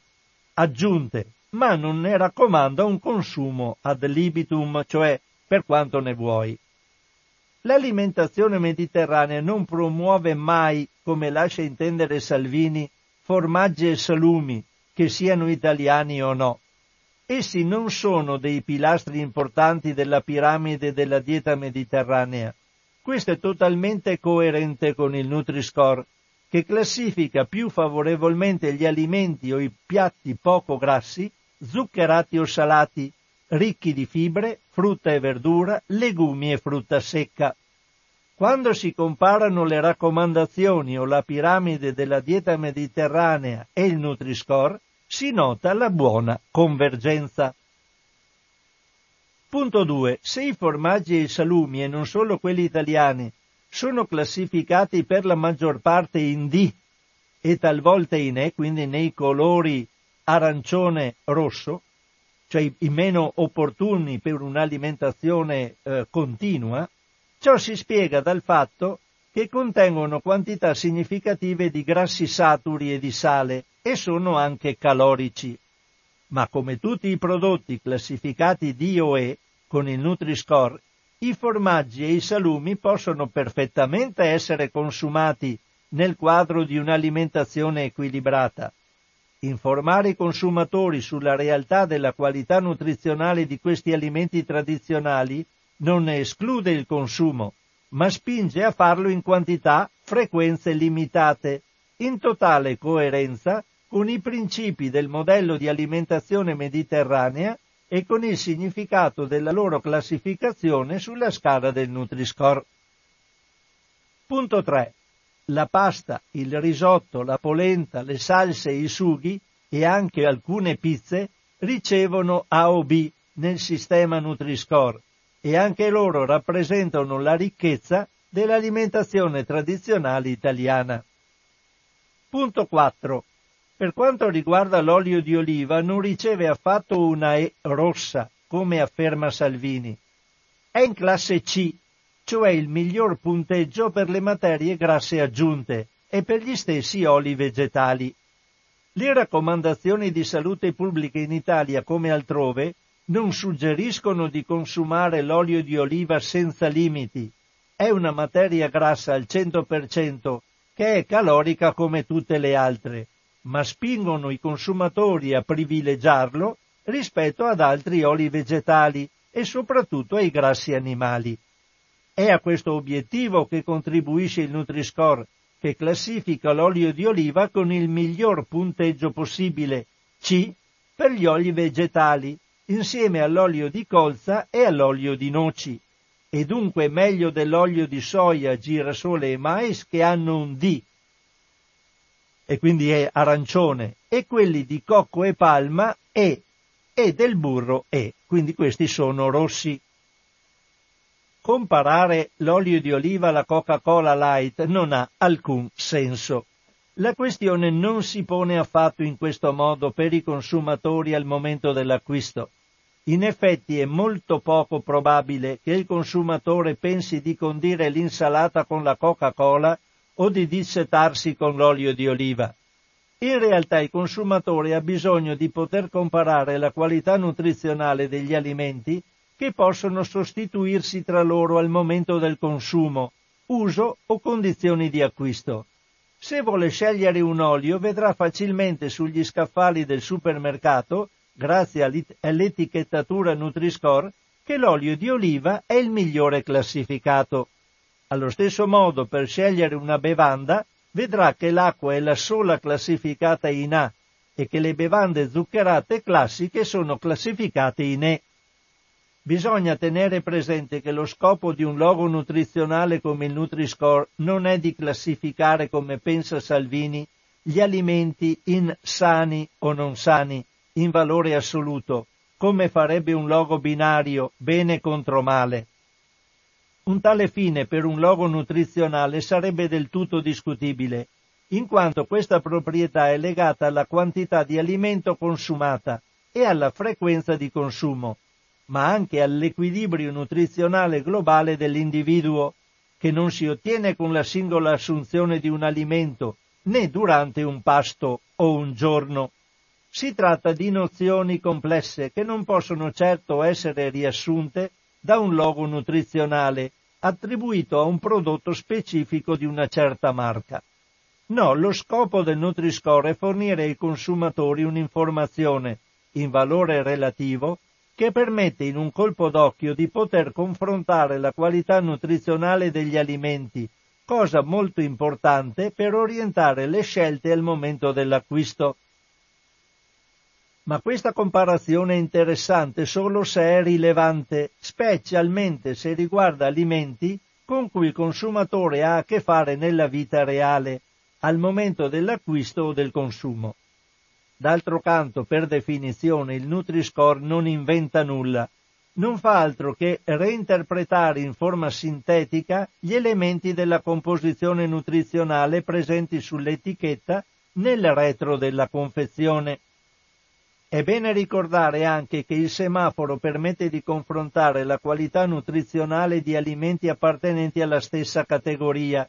aggiunte ma non ne raccomanda un consumo ad libitum, cioè per quanto ne vuoi. L'alimentazione mediterranea non promuove mai, come lascia intendere Salvini, formaggi e salumi, che siano italiani o no. Essi non sono dei pilastri importanti della piramide della dieta mediterranea. Questo è totalmente coerente con il Nutri-Score, che classifica più favorevolmente gli alimenti o i piatti poco grassi, zuccherati o salati, ricchi di fibre, frutta e verdura, legumi e frutta secca. Quando si comparano le raccomandazioni o la piramide della dieta mediterranea e il Nutri-Score, si nota la buona convergenza. Punto 2. Se i formaggi e i salumi, e non solo quelli italiani, sono classificati per la maggior parte in D e talvolta in E, quindi nei colori arancione rosso, cioè i meno opportuni per un'alimentazione eh, continua, ciò si spiega dal fatto che contengono quantità significative di grassi saturi e di sale e sono anche calorici ma come tutti i prodotti classificati D o E con il Nutri-Score, i formaggi e i salumi possono perfettamente essere consumati nel quadro di un'alimentazione equilibrata. Informare i consumatori sulla realtà della qualità nutrizionale di questi alimenti tradizionali non ne esclude il consumo, ma spinge a farlo in quantità, frequenze limitate, in totale coerenza con i principi del modello di alimentazione mediterranea e con il significato della loro classificazione sulla scala del Nutri-Score. Punto 3. La pasta, il risotto, la polenta, le salse i sughi e anche alcune pizze ricevono A o B nel sistema Nutri-Score e anche loro rappresentano la ricchezza dell'alimentazione tradizionale italiana. Punto 4. Per quanto riguarda l'olio di oliva non riceve affatto una E rossa, come afferma Salvini. È in classe C, cioè il miglior punteggio per le materie grasse aggiunte e per gli stessi oli vegetali. Le raccomandazioni di salute pubblica in Italia come altrove non suggeriscono di consumare l'olio di oliva senza limiti. È una materia grassa al 100% che è calorica come tutte le altre ma spingono i consumatori a privilegiarlo rispetto ad altri oli vegetali e soprattutto ai grassi animali. È a questo obiettivo che contribuisce il Nutri-Score, che classifica l'olio di oliva con il miglior punteggio possibile, C, per gli oli vegetali, insieme all'olio di colza e all'olio di noci, e dunque meglio dell'olio di soia, girasole e mais che hanno un D, e quindi è arancione, e quelli di cocco e palma E, e del burro E, quindi questi sono rossi. Comparare l'olio di oliva alla Coca-Cola Light non ha alcun senso. La questione non si pone affatto in questo modo per i consumatori al momento dell'acquisto. In effetti è molto poco probabile che il consumatore pensi di condire l'insalata con la Coca-Cola o di dissetarsi con l'olio di oliva. In realtà il consumatore ha bisogno di poter comparare la qualità nutrizionale degli alimenti che possono sostituirsi tra loro al momento del consumo, uso o condizioni di acquisto. Se vuole scegliere un olio vedrà facilmente sugli scaffali del supermercato, grazie all'etichettatura Nutri-Score, che l'olio di oliva è il migliore classificato. Allo stesso modo, per scegliere una bevanda, vedrà che l'acqua è la sola classificata in A e che le bevande zuccherate classiche sono classificate in E. Bisogna tenere presente che lo scopo di un logo nutrizionale come il Nutri-Score non è di classificare, come pensa Salvini, gli alimenti in sani o non sani, in valore assoluto, come farebbe un logo binario bene contro male. Un tale fine per un logo nutrizionale sarebbe del tutto discutibile, in quanto questa proprietà è legata alla quantità di alimento consumata e alla frequenza di consumo, ma anche all'equilibrio nutrizionale globale dell'individuo, che non si ottiene con la singola assunzione di un alimento, né durante un pasto o un giorno. Si tratta di nozioni complesse che non possono certo essere riassunte da un logo nutrizionale attribuito a un prodotto specifico di una certa marca. No, lo scopo del Nutri-Score è fornire ai consumatori un'informazione in valore relativo che permette in un colpo d'occhio di poter confrontare la qualità nutrizionale degli alimenti, cosa molto importante per orientare le scelte al momento dell'acquisto. Ma questa comparazione è interessante solo se è rilevante, specialmente se riguarda alimenti con cui il consumatore ha a che fare nella vita reale, al momento dell'acquisto o del consumo. D'altro canto, per definizione, il Nutri-Score non inventa nulla, non fa altro che reinterpretare in forma sintetica gli elementi della composizione nutrizionale presenti sull'etichetta nel retro della confezione. È bene ricordare anche che il semaforo permette di confrontare la qualità nutrizionale di alimenti appartenenti alla stessa categoria.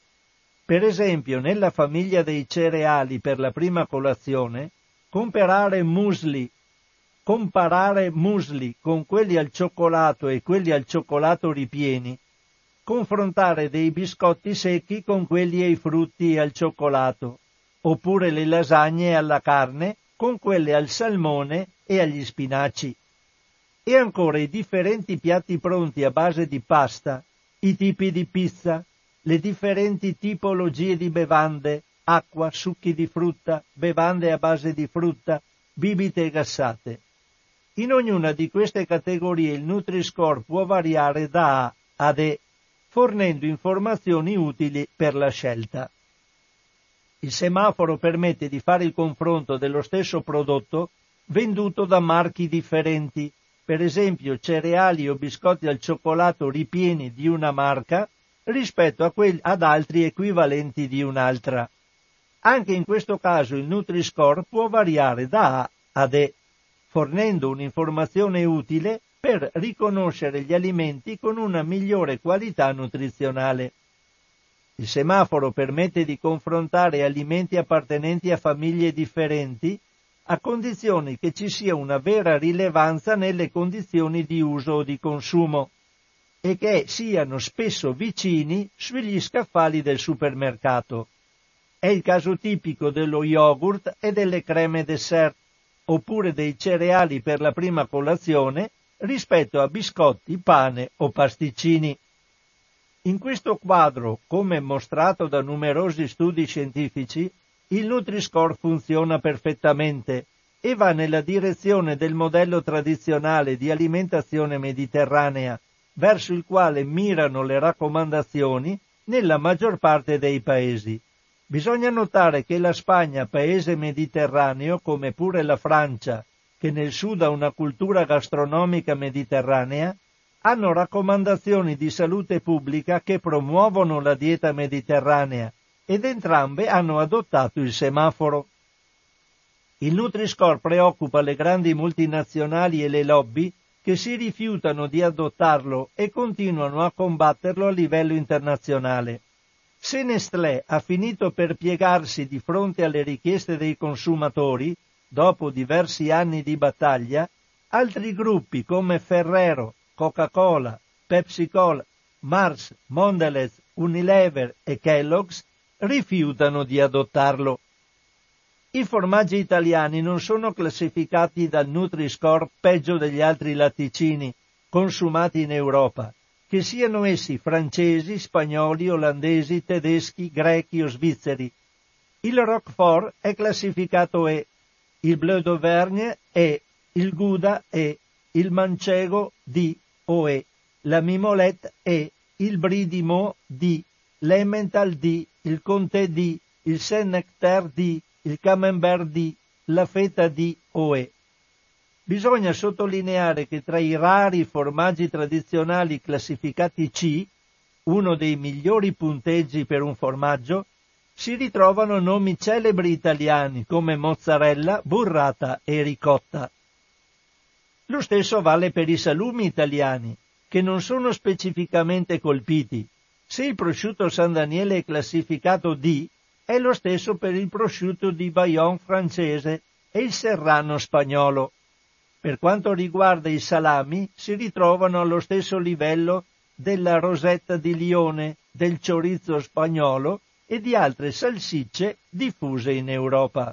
Per esempio, nella famiglia dei cereali per la prima colazione, Comparare musli, comparare musli con quelli al cioccolato e quelli al cioccolato ripieni, confrontare dei biscotti secchi con quelli ai frutti e al cioccolato, oppure le lasagne alla carne con quelle al salmone e agli spinaci. E ancora i differenti piatti pronti a base di pasta, i tipi di pizza, le differenti tipologie di bevande, acqua, succhi di frutta, bevande a base di frutta, bibite gassate. In ognuna di queste categorie il Nutri-Score può variare da A ad E, fornendo informazioni utili per la scelta. Il semaforo permette di fare il confronto dello stesso prodotto venduto da marchi differenti, per esempio cereali o biscotti al cioccolato ripieni di una marca rispetto que- ad altri equivalenti di un'altra. Anche in questo caso il Nutri-Score può variare da A ad E, fornendo un'informazione utile per riconoscere gli alimenti con una migliore qualità nutrizionale. Il semaforo permette di confrontare alimenti appartenenti a famiglie differenti a condizioni che ci sia una vera rilevanza nelle condizioni di uso o di consumo e che siano spesso vicini sugli scaffali del supermercato. È il caso tipico dello yogurt e delle creme dessert, oppure dei cereali per la prima colazione rispetto a biscotti, pane o pasticcini. In questo quadro, come mostrato da numerosi studi scientifici, il Nutri-Score funziona perfettamente e va nella direzione del modello tradizionale di alimentazione mediterranea, verso il quale mirano le raccomandazioni nella maggior parte dei paesi. Bisogna notare che la Spagna, paese mediterraneo, come pure la Francia, che nel sud ha una cultura gastronomica mediterranea, hanno raccomandazioni di salute pubblica che promuovono la dieta mediterranea ed entrambe hanno adottato il semaforo. Il Nutri-Score preoccupa le grandi multinazionali e le lobby che si rifiutano di adottarlo e continuano a combatterlo a livello internazionale. Se Nestlé ha finito per piegarsi di fronte alle richieste dei consumatori, dopo diversi anni di battaglia, altri gruppi come Ferrero, Coca-Cola, Pepsi-Cola, Mars, Mondelez, Unilever e Kellogg's rifiutano di adottarlo. I formaggi italiani non sono classificati dal Nutri-Score peggio degli altri latticini consumati in Europa che siano essi francesi, spagnoli, olandesi, tedeschi, grechi o svizzeri. Il Roquefort è classificato E, il Bleu d'Auvergne E, il Gouda E, il Manchego D o E, la Mimolette E, il Brie di Meaux D, l'Emmental D, il Comté D, il Saint-Nectaire D, il Camembert D, la Feta D o E. Bisogna sottolineare che tra i rari formaggi tradizionali classificati C, uno dei migliori punteggi per un formaggio, si ritrovano nomi celebri italiani come mozzarella, burrata e ricotta. Lo stesso vale per i salumi italiani, che non sono specificamente colpiti. Se il prosciutto San Daniele è classificato D, è lo stesso per il prosciutto di Bayonne francese e il serrano spagnolo. Per quanto riguarda i salami, si ritrovano allo stesso livello della rosetta di Lione, del chorizo spagnolo e di altre salsicce diffuse in Europa.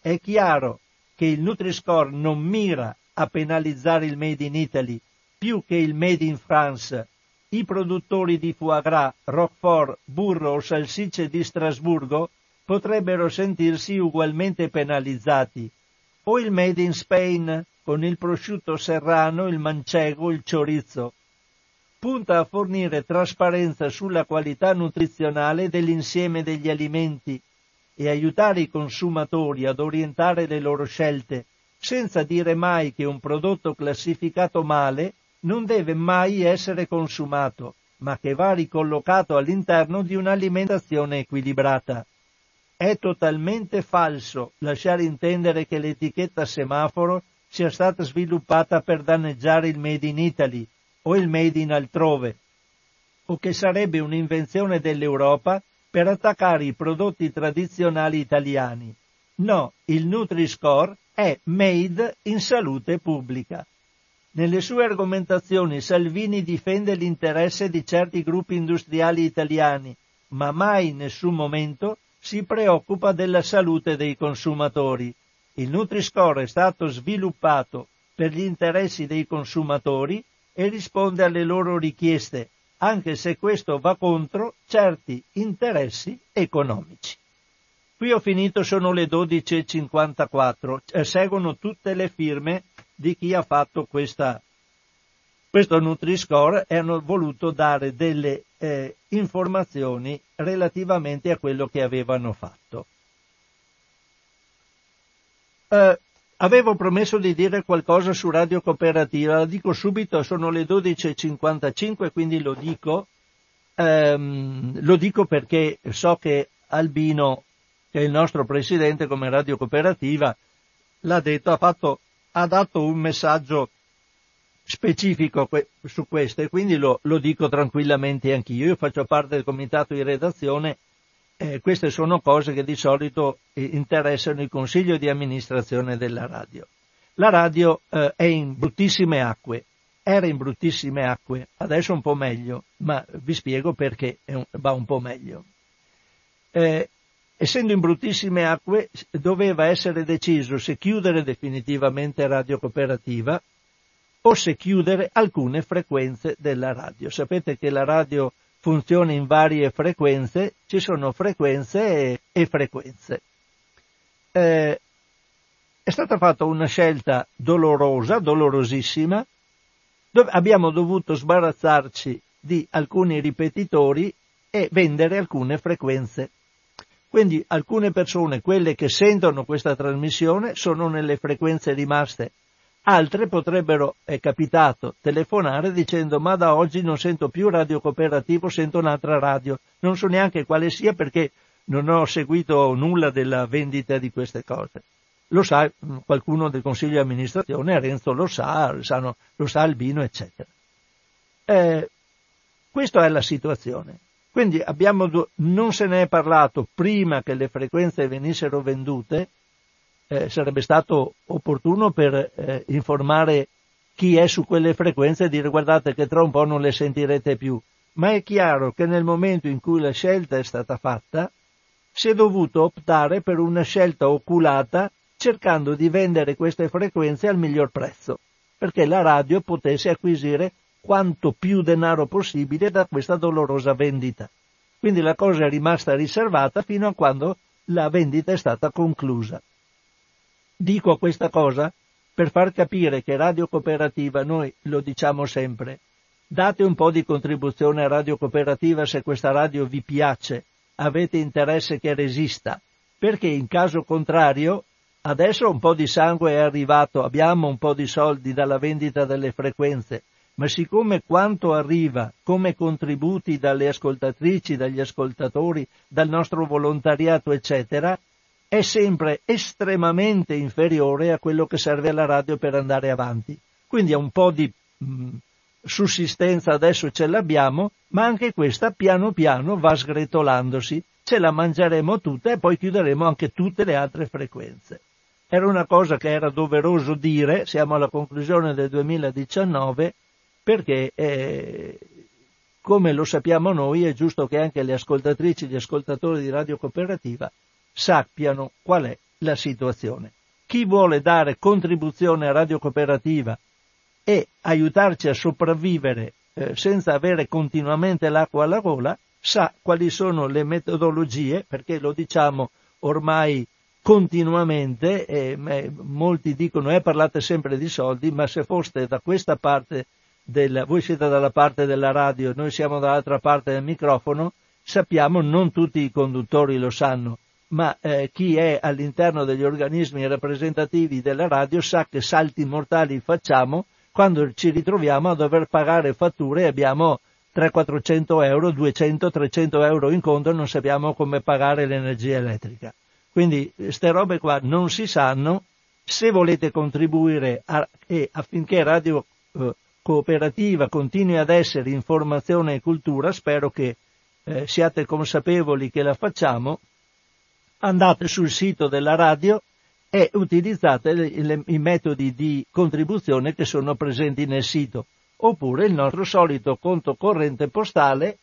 È chiaro che il Nutri-Score non mira a penalizzare il Made in Italy più che il Made in France, i produttori di foie gras, roquefort, burro o salsicce di Strasburgo potrebbero sentirsi ugualmente penalizzati, o il Made in Spain con il prosciutto serrano, il manchego, il chorizo. Punta a fornire trasparenza sulla qualità nutrizionale dell'insieme degli alimenti e aiutare i consumatori ad orientare le loro scelte, senza dire mai che un prodotto classificato male non deve mai essere consumato, ma che va ricollocato all'interno di un'alimentazione equilibrata. È totalmente falso lasciare intendere che l'etichetta semaforo sia stata sviluppata per danneggiare il Made in Italy o il Made in altrove, o che sarebbe un'invenzione dell'Europa per attaccare i prodotti tradizionali italiani. No, il Nutri-Score è made in salute pubblica. Nelle sue argomentazioni Salvini difende l'interesse di certi gruppi industriali italiani, ma mai in nessun momento si preoccupa della salute dei consumatori. Il Nutri-Score è stato sviluppato per gli interessi dei consumatori e risponde alle loro richieste, anche se questo va contro certi interessi economici. Qui ho finito, sono le 12.54, eh, seguono tutte le firme di chi ha fatto questa, questo Nutri-Score e hanno voluto dare delle eh, informazioni relativamente a quello che avevano fatto. Eh, avevo promesso di dire qualcosa su Radio Cooperativa, la dico subito, sono le 12.55, quindi lo dico, ehm, lo dico perché so che Albino, che è il nostro presidente come Radio Cooperativa, l'ha detto, ha fatto ha dato un messaggio specifico su questo e quindi lo, lo dico tranquillamente anch'io. Io faccio parte del comitato di redazione, eh, queste sono cose che di solito eh, interessano il consiglio di amministrazione della radio. La radio eh, è in bruttissime acque, era in bruttissime acque, adesso un po' meglio, ma vi spiego perché un, va un po' meglio. Eh, essendo in bruttissime acque, doveva essere deciso se chiudere definitivamente Radio Cooperativa o se chiudere alcune frequenze della radio. Sapete che la radio funziona in varie frequenze, ci sono frequenze e, e frequenze. Eh, è stata fatta una scelta dolorosa, dolorosissima, dove abbiamo dovuto sbarazzarci di alcuni ripetitori e vendere alcune frequenze. Quindi alcune persone, quelle che sentono questa trasmissione, sono nelle frequenze rimaste. Altre potrebbero, è capitato, telefonare dicendo ma da oggi non sento più radio cooperativo, sento un'altra radio. Non so neanche quale sia perché non ho seguito nulla della vendita di queste cose. Lo sa mm, qualcuno del consiglio di amministrazione, Renzo lo sa, lo, sanno, lo sa Albino, eccetera. Eh, questa è la situazione. Quindi abbiamo, non se ne è parlato prima che le frequenze venissero vendute, eh, sarebbe stato opportuno per eh, informare chi è su quelle frequenze e dire guardate che tra un po' non le sentirete più. Ma è chiaro che nel momento in cui la scelta è stata fatta, si è dovuto optare per una scelta oculata cercando di vendere queste frequenze al miglior prezzo, perché la radio potesse acquisire quanto più denaro possibile da questa dolorosa vendita. Quindi la cosa è rimasta riservata fino a quando la vendita è stata conclusa. Dico questa cosa per far capire che Radio Cooperativa, noi lo diciamo sempre, date un po' di contribuzione a Radio Cooperativa se questa radio vi piace, avete interesse che resista, perché in caso contrario adesso un po' di sangue è arrivato, abbiamo un po' di soldi dalla vendita delle frequenze, ma siccome quanto arriva come contributi dalle ascoltatrici, dagli ascoltatori, dal nostro volontariato, eccetera, è sempre estremamente inferiore a quello che serve alla radio per andare avanti. Quindi un po' di mh, sussistenza adesso ce l'abbiamo, ma anche questa piano piano va sgretolandosi, ce la mangeremo tutta e poi chiuderemo anche tutte le altre frequenze. Era una cosa che era doveroso dire, siamo alla conclusione del 2019, perché eh, come lo sappiamo noi è giusto che anche le ascoltatrici e gli ascoltatori di Radio Cooperativa sappiano qual è la situazione. chi vuole dare contribuzione a Radio Cooperativa e aiutarci a sopravvivere eh, senza avere continuamente l'acqua alla gola, sa quali sono le metodologie, perché lo diciamo ormai continuamente, e molti dicono eh parlate sempre di soldi, ma se foste da questa parte del, voi siete dalla parte della radio, noi siamo dall'altra parte del microfono, sappiamo, non tutti i conduttori lo sanno, ma eh, chi è all'interno degli organismi rappresentativi della radio sa che salti mortali facciamo quando ci ritroviamo a dover pagare fatture e abbiamo 300-400 euro, 200-300 euro in conto e non sappiamo come pagare l'energia elettrica. Quindi queste robe qua non si sanno, se volete contribuire a, e affinché Radio eh, Cooperativa continui ad essere informazione e cultura, spero che eh, siate consapevoli che la facciamo, andate sul sito della radio e utilizzate le, le, i metodi di contribuzione che sono presenti nel sito, oppure il nostro solito conto corrente postale,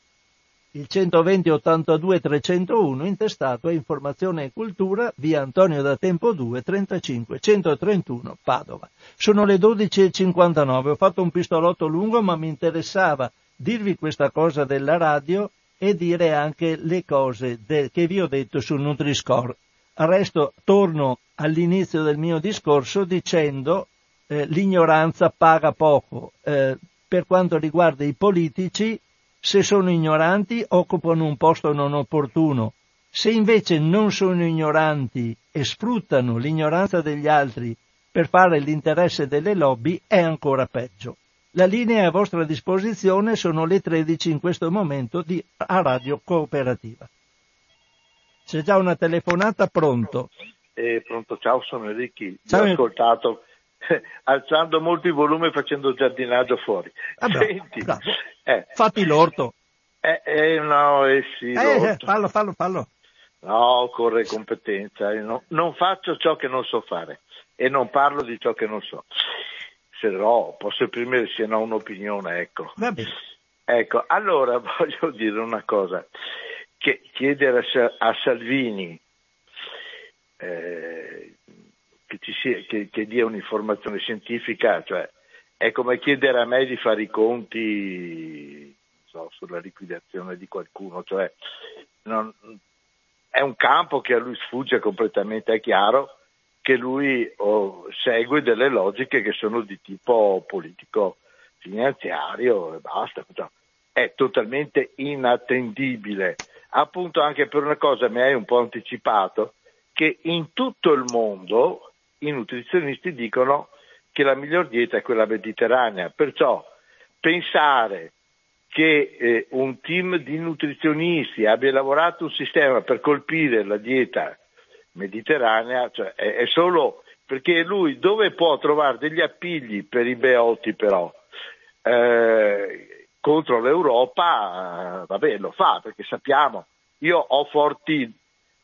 il 120 82 301, intestato a Informazione e Cultura, via Antonio da Tempo 2, 35 131, Padova. Sono le 12.59, ho fatto un pistolotto lungo, ma mi interessava dirvi questa cosa della radio e dire anche le cose de- che vi ho detto sul Nutri-Score. Resto, torno all'inizio del mio discorso dicendo eh, l'ignoranza paga poco. Eh, per quanto riguarda i politici, se sono ignoranti occupano un posto non opportuno. Se invece non sono ignoranti e sfruttano l'ignoranza degli altri per fare l'interesse delle lobby, è ancora peggio. La linea a vostra disposizione, sono le 13 in questo momento di, a Radio Cooperativa. C'è già una telefonata, pronto? Eh, pronto, ciao, sono Enrichi. Ciao. Ho ascoltato alzando molto il volume e facendo giardinaggio fuori. Ah, bravo, Senti, bravo. Eh. Fatti l'orto. Eh, eh, no, eh sì, eh, fallo, fallo, fallo. No, occorre competenza. No, non faccio ciò che non so fare e non parlo di ciò che non so. Se no, posso esprimere se no un'opinione, ecco. Ecco, allora voglio dire una cosa che chiedere a, Salvini eh, che, sia, che, che, dia un'informazione scientifica, cioè è come chiedere a me di fare i conti so, sulla liquidazione di qualcuno, cioè non, è un campo che a lui sfugge completamente, è chiaro che lui oh, segue delle logiche che sono di tipo politico finanziario e basta. Cioè, è totalmente inattendibile appunto anche per una cosa mi hai un po' anticipato, che in tutto il mondo i nutrizionisti dicono che la miglior dieta è quella mediterranea, perciò pensare che eh, un team di nutrizionisti abbia lavorato un sistema per colpire la dieta mediterranea cioè, è, è, solo perché lui dove può trovare degli appigli per i beoti però eh, contro l'Europa, eh, vabbè, lo fa perché sappiamo, io ho forti,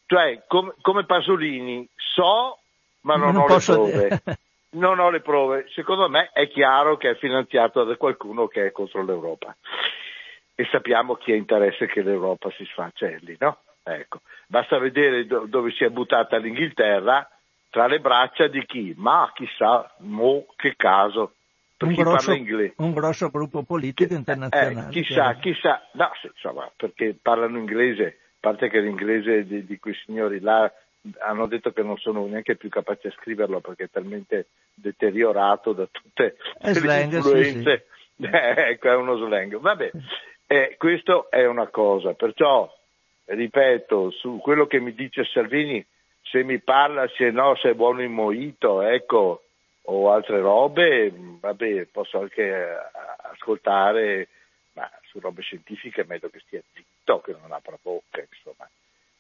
cioè com, come Pasolini, so ma non, non ho le prove. non ho le prove. Secondo me è chiaro che è finanziato da qualcuno che è contro l'Europa. E sappiamo chi ha interesse che l'Europa si sfancelli, no? Ecco. Basta vedere do- dove si è buttata l'Inghilterra, tra le braccia di chi? Ma chissà, mo che caso un grosso, un grosso, gruppo politico eh, internazionale. Eh, chissà, chissà, no, insomma, perché parlano inglese, a parte che l'inglese di, di, quei signori là hanno detto che non sono neanche più capaci a scriverlo perché è talmente deteriorato da tutte le slang, influenze. Sì, sì. Ecco, è uno slang. Vabbè, eh, questo è una cosa, perciò, ripeto, su quello che mi dice Salvini, se mi parla, se no, se è buono in moito, ecco, o altre robe, vabbè, posso anche eh, ascoltare, ma su robe scientifiche è meglio che stia zitto, che non apra bocca, insomma.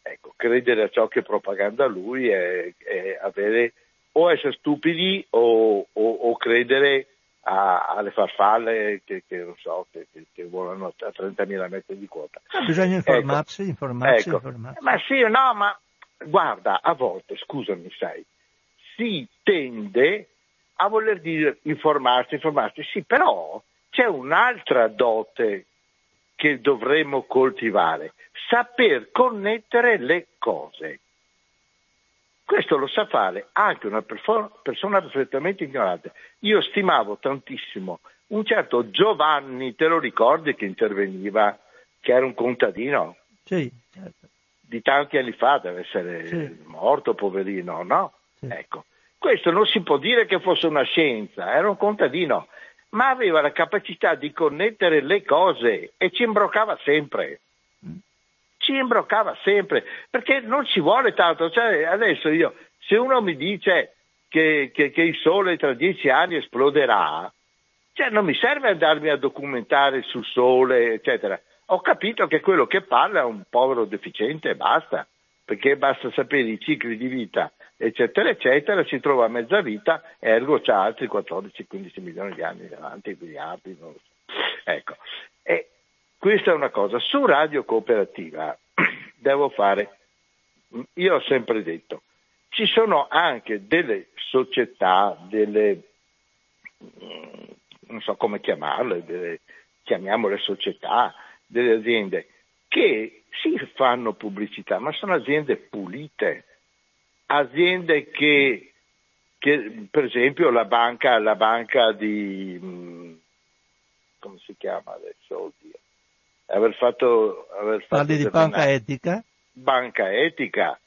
Ecco, credere a ciò che propaganda lui è, è avere o essere stupidi o, o, o credere a, alle farfalle che, che non so, che, che, che volano a 30.000 metri di quota. bisogna informarsi, ecco, informarsi, ecco. informarsi. Ma sì, no, ma guarda, a volte, scusami, sai, si tende a voler dire informarsi, informarsi, sì, però c'è un'altra dote che dovremmo coltivare, saper connettere le cose. Questo lo sa fare anche una persona perfettamente ignorante. Io stimavo tantissimo un certo Giovanni, te lo ricordi che interveniva, che era un contadino? Sì, certo. Di tanti anni fa, deve essere sì. morto, poverino, no? Sì. Ecco. Questo non si può dire che fosse una scienza, era un contadino, ma aveva la capacità di connettere le cose e ci imbroccava sempre ci imbroccava sempre, perché non ci vuole tanto. Cioè, adesso io, se uno mi dice che, che, che il Sole tra dieci anni esploderà, cioè non mi serve andarmi a documentare sul Sole, eccetera. Ho capito che quello che parla è un povero deficiente e basta, perché basta sapere i cicli di vita, eccetera, eccetera, si trova a mezza vita, ergo c'ha altri 14-15 milioni di anni davanti, miliardi, non lo so. Ecco. E questa è una cosa. Su Radio Cooperativa devo fare, io ho sempre detto, ci sono anche delle società, delle, mm, non so come chiamarle, delle, chiamiamole società, delle aziende che sì fanno pubblicità, ma sono aziende pulite, aziende che, che per esempio la banca, la banca di, mm, come si chiama adesso? Oddio aver fatto... Aver fatto Parli di banca etica? Banca etica.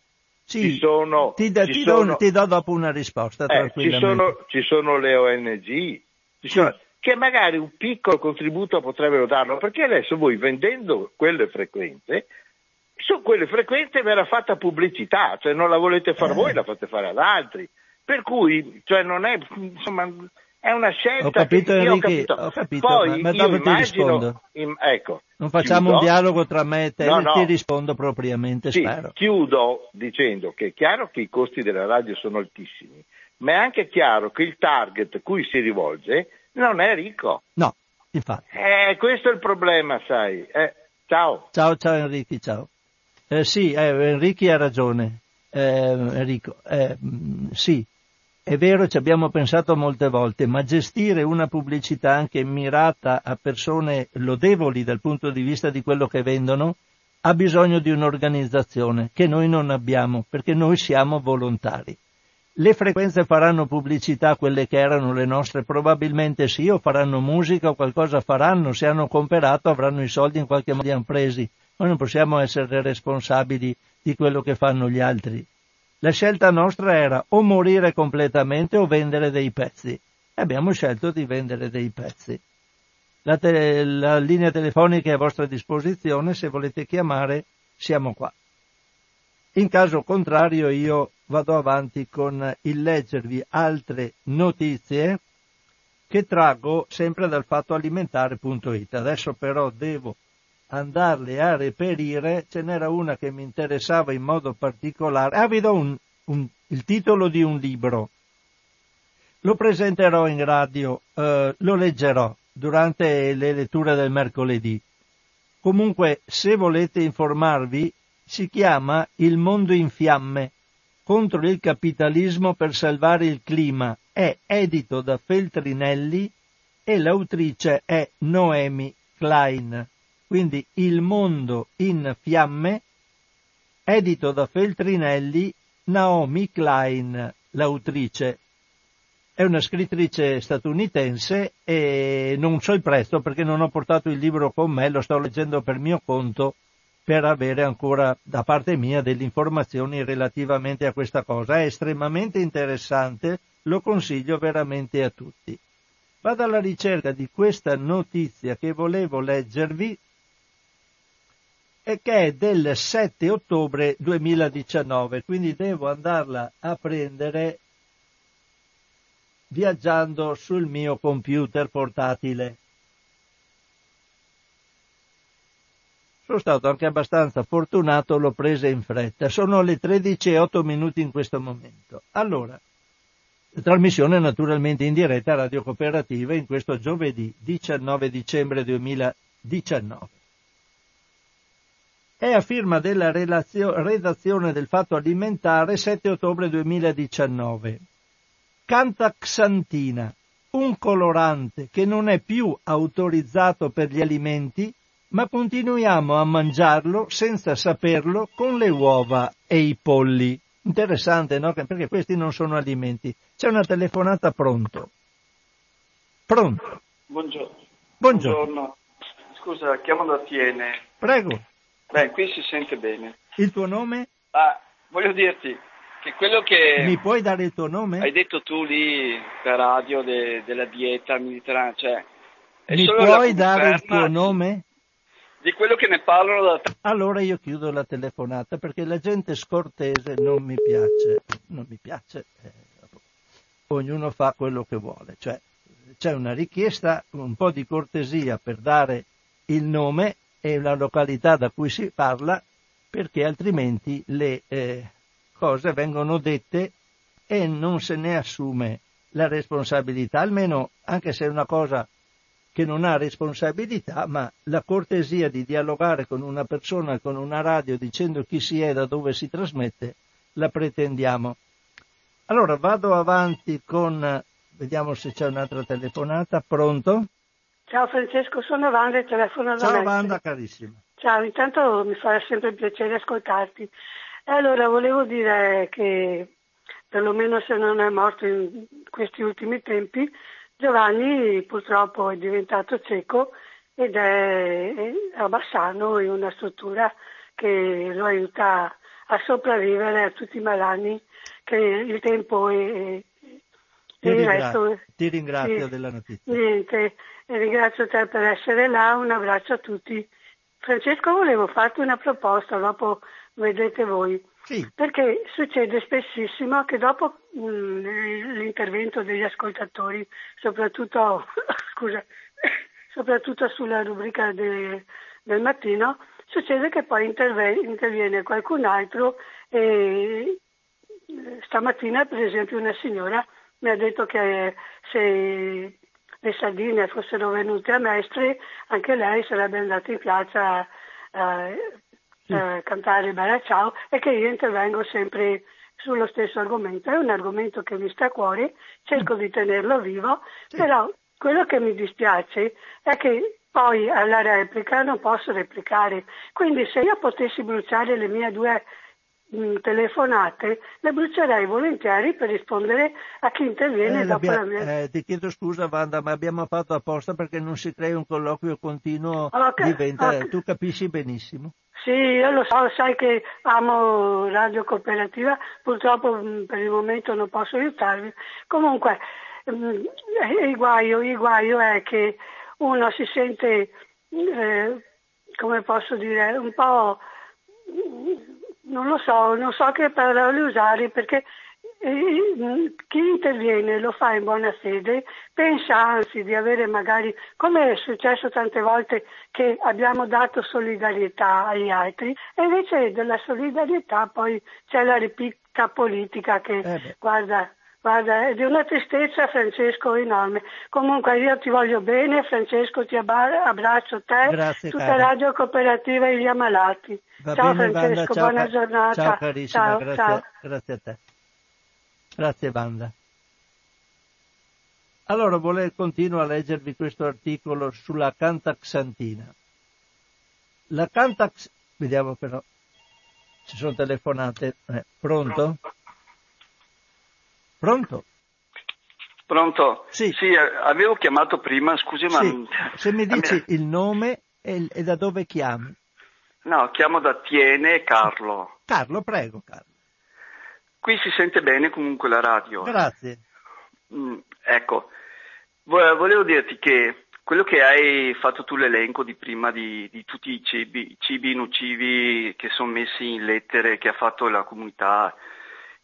Sì, ci sono, ti, da, ci ti, sono, do, ti, do, dopo una risposta. Eh, ci, sono, ci, sono, le ONG, sono, che magari un piccolo contributo potrebbero darlo, perché adesso voi vendendo quelle frequenze, su quelle frequenze verrà fatta pubblicità, cioè non la volete fare eh. voi, la fate fare ad altri. Per cui, cioè non è, insomma, è una scelta ho capito, che Enrique, ho capito. Ho capito Poi, ma, ma dopo ti rispondo. In, ecco, non facciamo chiudo. un dialogo tra me e te, no, no. ti rispondo propriamente, sì, spero. Chiudo dicendo che è chiaro che i costi della radio sono altissimi, ma è anche chiaro che il target cui si rivolge non è ricco. No, infatti. Eh, questo è il problema, sai. Eh, ciao. Ciao, ciao Enrico, ciao. Eh, sì, eh, Enrico ha ragione. Eh, Enrico, eh, sì, è vero, ci abbiamo pensato molte volte, ma gestire una pubblicità anche mirata a persone lodevoli dal punto di vista di quello che vendono ha bisogno di un'organizzazione che noi non abbiamo, perché noi siamo volontari. Le frequenze faranno pubblicità, quelle che erano le nostre? Probabilmente sì, o faranno musica o qualcosa faranno, se hanno comperato avranno i soldi in qualche modo li hanno presi. Noi non possiamo essere responsabili di quello che fanno gli altri. La scelta nostra era o morire completamente o vendere dei pezzi. E abbiamo scelto di vendere dei pezzi. La, te- la linea telefonica è a vostra disposizione, se volete chiamare siamo qua. In caso contrario io vado avanti con il leggervi altre notizie che traggo sempre dal fattoalimentare.it. Adesso però devo andarle a reperire, ce n'era una che mi interessava in modo particolare. Ah, vi do un, un, il titolo di un libro. Lo presenterò in radio, eh, lo leggerò durante le letture del mercoledì. Comunque, se volete informarvi, si chiama Il mondo in fiamme contro il capitalismo per salvare il clima. È edito da Feltrinelli e l'autrice è Noemi Klein. Quindi Il mondo in fiamme, edito da Feltrinelli, Naomi Klein, l'autrice. È una scrittrice statunitense e non so il prezzo perché non ho portato il libro con me, lo sto leggendo per mio conto per avere ancora da parte mia delle informazioni relativamente a questa cosa. È estremamente interessante, lo consiglio veramente a tutti. Vado alla ricerca di questa notizia che volevo leggervi e che è del 7 ottobre 2019, quindi devo andarla a prendere viaggiando sul mio computer portatile. Sono stato anche abbastanza fortunato, l'ho presa in fretta. Sono le 13 e 8 minuti in questo momento. Allora, trasmissione naturalmente in diretta a Radio Cooperativa in questo giovedì 19 dicembre 2019 è a firma della redazione del Fatto Alimentare 7 ottobre 2019. Cantaxantina, un colorante che non è più autorizzato per gli alimenti, ma continuiamo a mangiarlo senza saperlo con le uova e i polli. Interessante, no? Perché questi non sono alimenti. C'è una telefonata pronto. Pronto. Buongiorno. Buongiorno. Buongiorno. Scusa, chiamo da Tiene. Prego. Beh, qui si sente bene. Il tuo nome? Ah, voglio dirti che quello che Mi puoi dare il tuo nome? hai detto tu lì per radio de- della dieta mediterranea, cioè Mi puoi dare il tuo nome? Di quello che ne parlano da Allora io chiudo la telefonata perché la gente scortese non mi piace. Non mi piace. eh, ognuno fa quello che vuole. Cioè, c'è una richiesta, un po' di cortesia per dare il nome e la località da cui si parla, perché altrimenti le eh, cose vengono dette e non se ne assume la responsabilità, almeno anche se è una cosa che non ha responsabilità, ma la cortesia di dialogare con una persona, con una radio, dicendo chi si è, da dove si trasmette, la pretendiamo. Allora vado avanti con, vediamo se c'è un'altra telefonata, pronto? Ciao Francesco, sono Wanda e telefono da Ciao. Wanda carissima. Ciao, intanto mi fa sempre piacere ascoltarti. Allora volevo dire che, perlomeno se non è morto in questi ultimi tempi, Giovanni purtroppo è diventato cieco ed è a Bassano in una struttura che lo aiuta a sopravvivere a tutti i malanni che il tempo e, Ti, e ringra- resto. ti ringrazio sì. della notizia. Niente, e ringrazio te per essere là, un abbraccio a tutti. Francesco, volevo farti una proposta, dopo vedete voi, Sì, perché succede spessissimo che dopo mh, l'intervento degli ascoltatori, soprattutto, scusa, soprattutto sulla rubrica de- del mattino, succede che poi interve- interviene qualcun altro e eh, stamattina per esempio una signora mi ha detto che se le sardine fossero venute a Mestre anche lei sarebbe andata in piazza a Sì. a cantare Bella Ciao e che io intervengo sempre sullo stesso argomento. È un argomento che mi sta a cuore, cerco di tenerlo vivo, però quello che mi dispiace è che poi alla replica non posso replicare. Quindi se io potessi bruciare le mie due telefonate, le brucerei volentieri per rispondere a chi interviene Eh, dopo la mia... eh, ti chiedo scusa Wanda, ma abbiamo fatto apposta perché non si crea un colloquio continuo, Ok, diventa, ok. tu capisci benissimo. Sì, io lo so, sai che amo Radio Cooperativa, purtroppo mh, per il momento non posso aiutarvi. Comunque, mh, il, guaio, il guaio è che uno si sente, eh, come posso dire, un po', non lo so, non so che parole usare perché eh, chi interviene lo fa in buona fede, pensa anzi di avere magari, come è successo tante volte che abbiamo dato solidarietà agli altri, e invece della solidarietà poi c'è la ripicca politica che, Eh guarda, guarda, è di una tristezza Francesco enorme. Comunque io ti voglio bene, Francesco ti abbraccio te, Grazie, tutta cara. Radio Cooperativa e gli ammalati. Va ciao bene Francesco, ciao, buona giornata. ciao carissima, Ciao, grazie, ciao. grazie a te. Grazie Wanda. Allora volevo continuo a leggervi questo articolo sulla cantaxantina. La cantax, vediamo però, ci sono telefonate, eh, pronto? Pronto? Pronto? Sì. eh, avevo chiamato prima, scusi, ma Sì, se mi dici il nome e, e da dove chiami. No, chiamo da Tiene Carlo. Carlo, prego Carlo. Qui si sente bene comunque la radio. Grazie. Mm, ecco, Vo- volevo dirti che quello che hai fatto tu l'elenco di prima di, di tutti i cibi, cibi nocivi che sono messi in lettere che ha fatto la comunità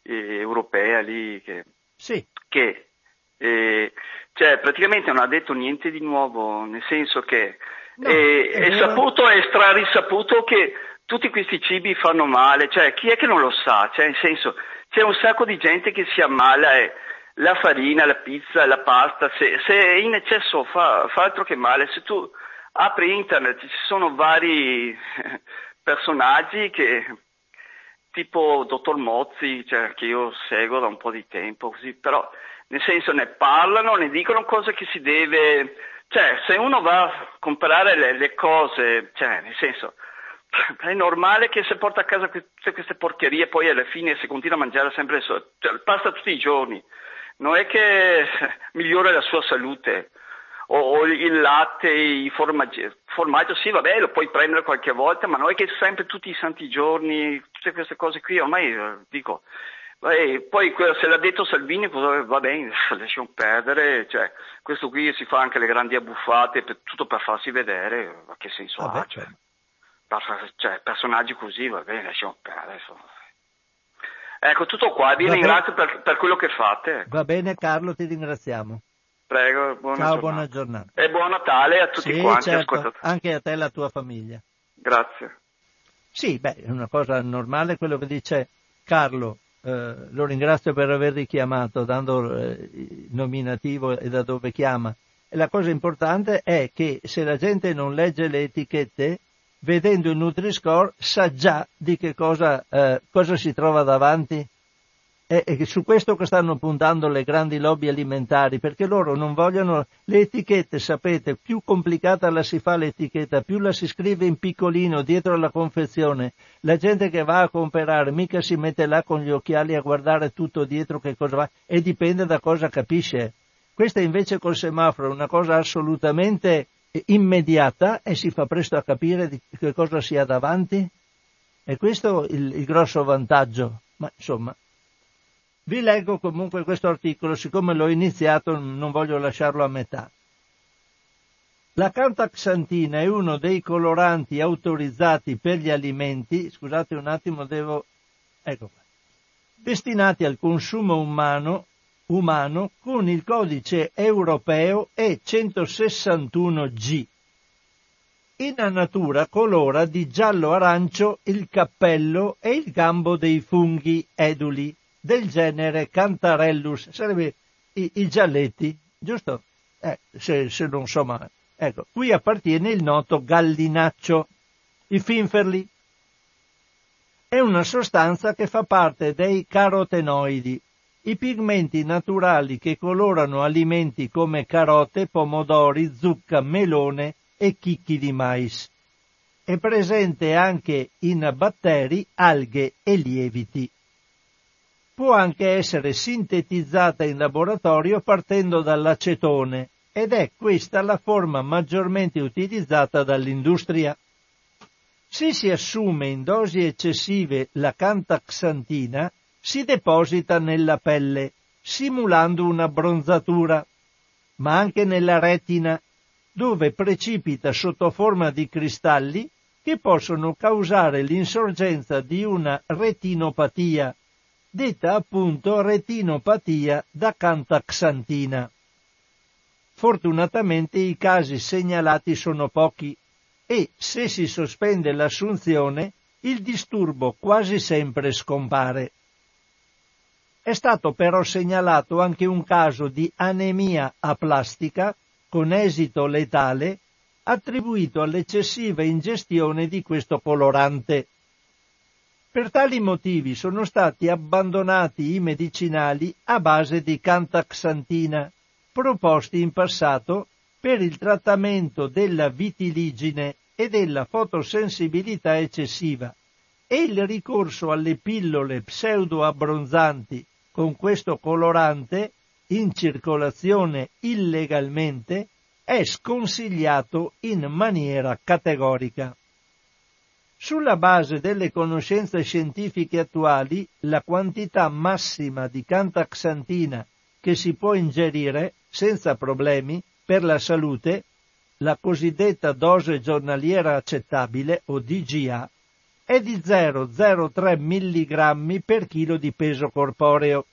eh, europea lì, che, Sì, che eh, cioè, praticamente non ha detto niente di nuovo, nel senso che No, eh, è è, saputo, è strarisaputo che tutti questi cibi fanno male, cioè chi è che non lo sa? Cioè, nel senso, c'è un sacco di gente che si ammala e la farina, la pizza, la pasta, se, se è in eccesso fa, fa altro che male. Se tu apri internet ci sono vari personaggi che tipo Dottor Mozzi, cioè, che io seguo da un po' di tempo, così, però nel senso ne parlano, ne dicono cose che si deve, cioè se uno va a comprare le, le cose, cioè nel senso è normale che se porta a casa tutte queste porcherie poi alla fine si continua a mangiare sempre so, cioè, pasta tutti i giorni. Non è che migliora la sua salute. O, o il latte, i formaggi. Formaggio sì, vabbè, lo puoi prendere qualche volta, ma non è che sempre tutti i santi giorni, tutte queste cose qui, ormai eh, dico, e poi se l'ha detto Salvini va bene, lasciamo perdere, cioè, questo qui si fa anche le grandi abbuffate, per, tutto per farsi vedere, ma che senso Vabbè, ha? Cioè, certo. cioè, personaggi così, va bene, lasciamo perdere. Insomma. Ecco, tutto qua, vi va ringrazio per, per, quello che fate. Ecco. Va bene Carlo, ti ringraziamo. Prego, buona Ciao, giornata. buona giornata. E buon Natale a tutti sì, quanti. Certo, anche a te e alla tua famiglia. Grazie. Sì, beh, è una cosa normale quello che dice Carlo. Eh, lo ringrazio per aver richiamato, dando eh, il nominativo e da dove chiama. E la cosa importante è che se la gente non legge le etichette, vedendo il Nutri-Score sa già di che cosa, eh, cosa si trova davanti. È, è su questo che stanno puntando le grandi lobby alimentari, perché loro non vogliono le etichette, sapete, più complicata la si fa l'etichetta, più la si scrive in piccolino dietro alla confezione. La gente che va a comprare mica si mette là con gli occhiali a guardare tutto dietro che cosa va e dipende da cosa capisce. Questa invece col semaforo è una cosa assolutamente immediata e si fa presto a capire di che cosa si ha davanti. E questo il, il grosso vantaggio. Ma insomma, vi leggo comunque questo articolo, siccome l'ho iniziato non voglio lasciarlo a metà. La cantaxantina è uno dei coloranti autorizzati per gli alimenti, scusate un attimo, devo, ecco qua, destinati al consumo umano, umano con il codice europeo E161G. In natura colora di giallo-arancio il cappello e il gambo dei funghi eduli del genere Cantarellus, sarebbe i, i gialletti, giusto? Eh, se, se, non so mai. Ecco, qui appartiene il noto gallinaccio, i finferli. È una sostanza che fa parte dei carotenoidi, i pigmenti naturali che colorano alimenti come carote, pomodori, zucca, melone e chicchi di mais. È presente anche in batteri, alghe e lieviti può anche essere sintetizzata in laboratorio partendo dall'acetone ed è questa la forma maggiormente utilizzata dall'industria. Se si assume in dosi eccessive la cantaxantina, si deposita nella pelle, simulando un'abbronzatura, ma anche nella retina, dove precipita sotto forma di cristalli che possono causare l'insorgenza di una retinopatia detta appunto retinopatia da cantaxantina. Fortunatamente i casi segnalati sono pochi e se si sospende l'assunzione il disturbo quasi sempre scompare. È stato però segnalato anche un caso di anemia aplastica con esito letale attribuito all'eccessiva ingestione di questo colorante. Per tali motivi sono stati abbandonati i medicinali a base di cantaxantina, proposti in passato per il trattamento della vitiligine e della fotosensibilità eccessiva e il ricorso alle pillole pseudoabbronzanti con questo colorante in circolazione illegalmente è sconsigliato in maniera categorica. Sulla base delle conoscenze scientifiche attuali, la quantità massima di cantaxantina che si può ingerire senza problemi per la salute, la cosiddetta dose giornaliera accettabile o DGA, è di 0,03 mg per chilo di peso corporeo.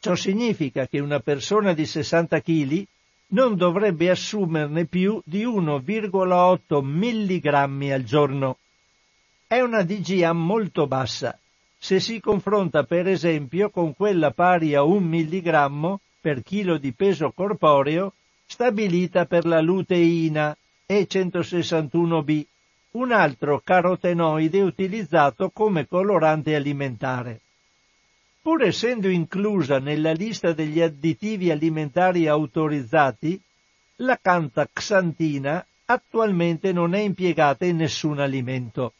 Ciò significa che una persona di 60 kg non dovrebbe assumerne più di 1,8 mg al giorno. È una DGA molto bassa, se si confronta per esempio con quella pari a 1 mg per chilo di peso corporeo stabilita per la luteina E161B, un altro carotenoide utilizzato come colorante alimentare pur essendo inclusa nella lista degli additivi alimentari autorizzati, la cantaxantina attualmente non è impiegata in nessun alimento.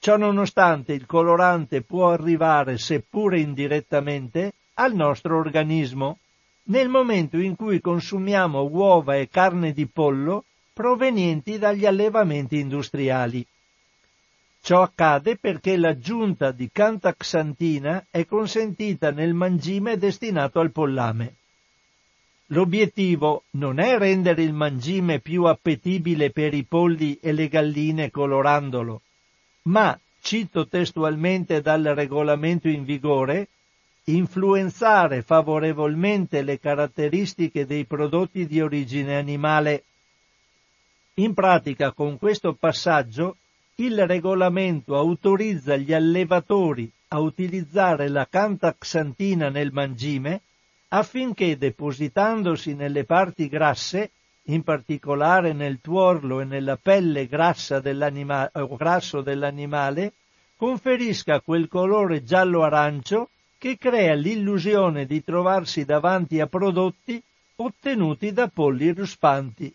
Ciò nonostante il colorante può arrivare, seppure indirettamente, al nostro organismo, nel momento in cui consumiamo uova e carne di pollo provenienti dagli allevamenti industriali. Ciò accade perché l'aggiunta di cantaxantina è consentita nel mangime destinato al pollame. L'obiettivo non è rendere il mangime più appetibile per i polli e le galline colorandolo, ma, cito testualmente dal regolamento in vigore, influenzare favorevolmente le caratteristiche dei prodotti di origine animale. In pratica, con questo passaggio, il regolamento autorizza gli allevatori a utilizzare la cantaxantina nel mangime affinché depositandosi nelle parti grasse in particolare nel tuorlo e nella pelle grassa dell'anima- grasso dell'animale, conferisca quel colore giallo-arancio che crea l'illusione di trovarsi davanti a prodotti ottenuti da polli ruspanti.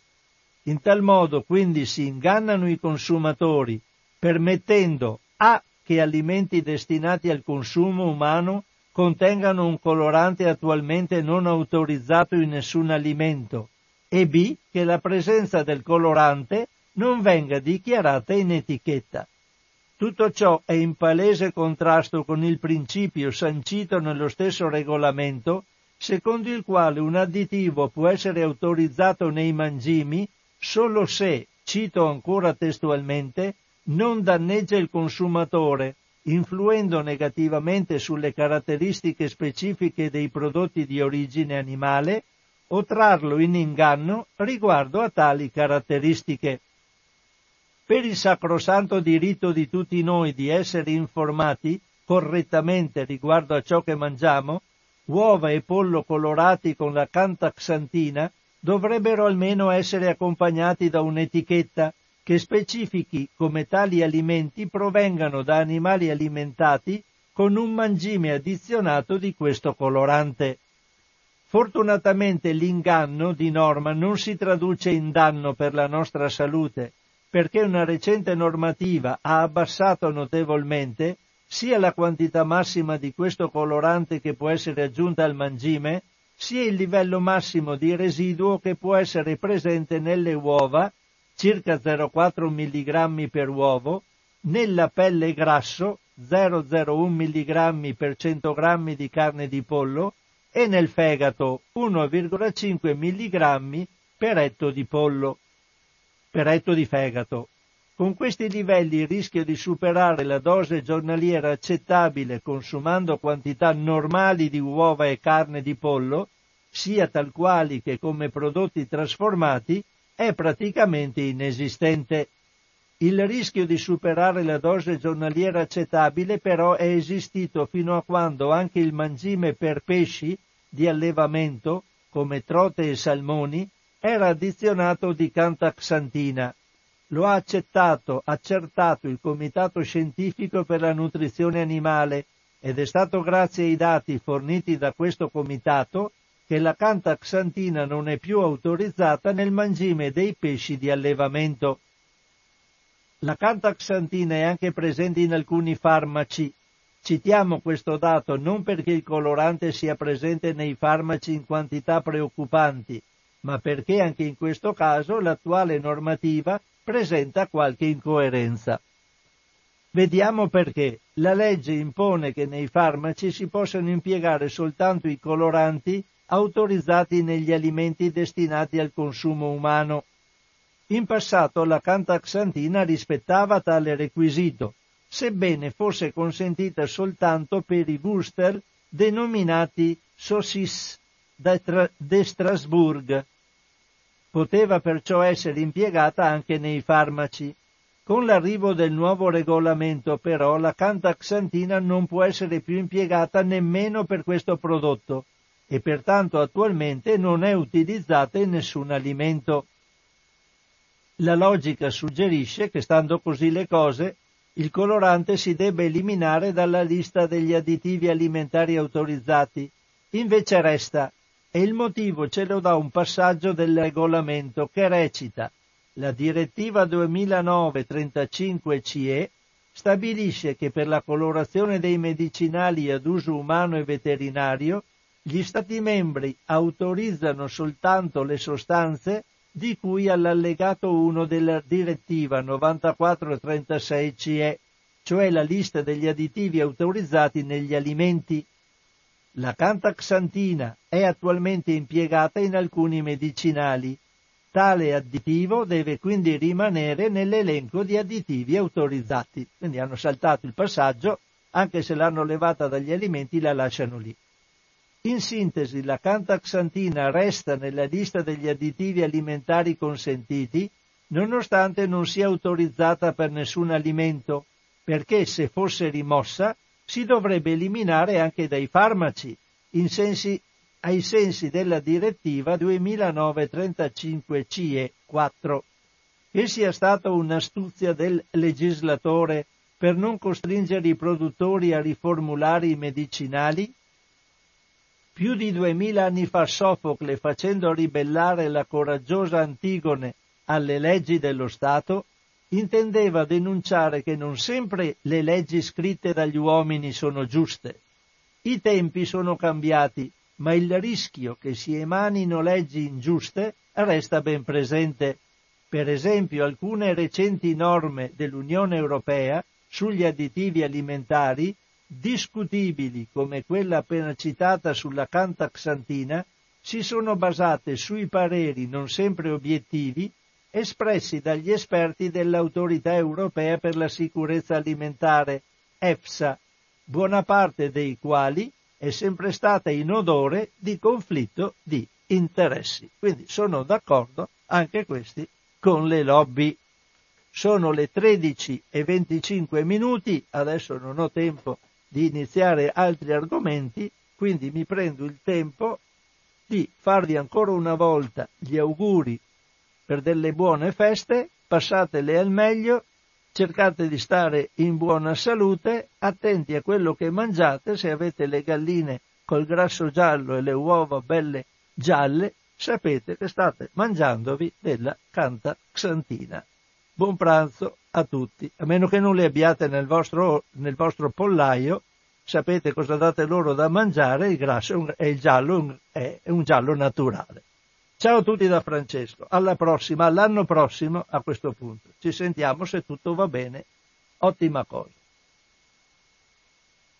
In tal modo quindi si ingannano i consumatori, permettendo a che alimenti destinati al consumo umano contengano un colorante attualmente non autorizzato in nessun alimento e B che la presenza del colorante non venga dichiarata in etichetta. Tutto ciò è in palese contrasto con il principio sancito nello stesso regolamento, secondo il quale un additivo può essere autorizzato nei mangimi solo se, cito ancora testualmente, non danneggia il consumatore, influendo negativamente sulle caratteristiche specifiche dei prodotti di origine animale o trarlo in inganno riguardo a tali caratteristiche. Per il sacrosanto diritto di tutti noi di essere informati correttamente riguardo a ciò che mangiamo, uova e pollo colorati con la cantaxantina dovrebbero almeno essere accompagnati da un'etichetta che specifichi come tali alimenti provengano da animali alimentati con un mangime addizionato di questo colorante. Fortunatamente l'inganno di norma non si traduce in danno per la nostra salute, perché una recente normativa ha abbassato notevolmente sia la quantità massima di questo colorante che può essere aggiunta al mangime, sia il livello massimo di residuo che può essere presente nelle uova, circa 0,4 mg per uovo, nella pelle grasso, 0,01 mg per 100 g di carne di pollo, e nel fegato 1,5 mg per etto di pollo, per etto di fegato. Con questi livelli il rischio di superare la dose giornaliera accettabile consumando quantità normali di uova e carne di pollo, sia tal quali che come prodotti trasformati, è praticamente inesistente. Il rischio di superare la dose giornaliera accettabile però è esistito fino a quando anche il mangime per pesci di allevamento, come trote e salmoni, era addizionato di cantaxantina. Lo ha accettato, accertato il Comitato Scientifico per la Nutrizione Animale ed è stato grazie ai dati forniti da questo comitato che la cantaxantina non è più autorizzata nel mangime dei pesci di allevamento. La cantaxantina è anche presente in alcuni farmaci, Citiamo questo dato non perché il colorante sia presente nei farmaci in quantità preoccupanti, ma perché anche in questo caso l'attuale normativa presenta qualche incoerenza. Vediamo perché la legge impone che nei farmaci si possano impiegare soltanto i coloranti autorizzati negli alimenti destinati al consumo umano. In passato la cantaxantina rispettava tale requisito, sebbene fosse consentita soltanto per i booster denominati Saucis de Strasbourg. Poteva perciò essere impiegata anche nei farmaci. Con l'arrivo del nuovo regolamento però la cantaxantina non può essere più impiegata nemmeno per questo prodotto e pertanto attualmente non è utilizzata in nessun alimento. La logica suggerisce che stando così le cose il colorante si debba eliminare dalla lista degli additivi alimentari autorizzati. Invece resta, e il motivo ce lo dà un passaggio del regolamento che recita La direttiva 2009-35 CE stabilisce che per la colorazione dei medicinali ad uso umano e veterinario gli Stati membri autorizzano soltanto le sostanze di cui all'allegato 1 della direttiva 9436 CE, cioè la lista degli additivi autorizzati negli alimenti. La cantaxantina è attualmente impiegata in alcuni medicinali. Tale additivo deve quindi rimanere nell'elenco di additivi autorizzati. Quindi hanno saltato il passaggio, anche se l'hanno levata dagli alimenti la lasciano lì. In sintesi, la cantaxantina resta nella lista degli additivi alimentari consentiti, nonostante non sia autorizzata per nessun alimento, perché se fosse rimossa si dovrebbe eliminare anche dai farmaci, sensi, ai sensi della direttiva 2009-35 CE 4. Che sia stata un'astuzia del legislatore per non costringere i produttori a riformulare i medicinali? Più di duemila anni fa Sofocle, facendo ribellare la coraggiosa Antigone alle leggi dello Stato, intendeva denunciare che non sempre le leggi scritte dagli uomini sono giuste. I tempi sono cambiati, ma il rischio che si emanino leggi ingiuste resta ben presente. Per esempio, alcune recenti norme dell'Unione Europea sugli additivi alimentari discutibili come quella appena citata sulla cantaxantina si sono basate sui pareri non sempre obiettivi espressi dagli esperti dell'autorità europea per la sicurezza alimentare EFSA, buona parte dei quali è sempre stata in odore di conflitto di interessi. Quindi sono d'accordo anche questi con le lobby. Sono le 13 e 25 minuti, adesso non ho tempo di iniziare altri argomenti, quindi mi prendo il tempo di farvi ancora una volta gli auguri per delle buone feste, passatele al meglio, cercate di stare in buona salute, attenti a quello che mangiate, se avete le galline col grasso giallo e le uova belle gialle, sapete che state mangiandovi della canta xantina. Buon pranzo a tutti, a meno che non li abbiate nel vostro, nel vostro pollaio, sapete cosa date loro da mangiare, il grasso e il giallo è un giallo naturale. Ciao a tutti da Francesco, alla prossima, all'anno prossimo a questo punto. Ci sentiamo se tutto va bene, ottima cosa.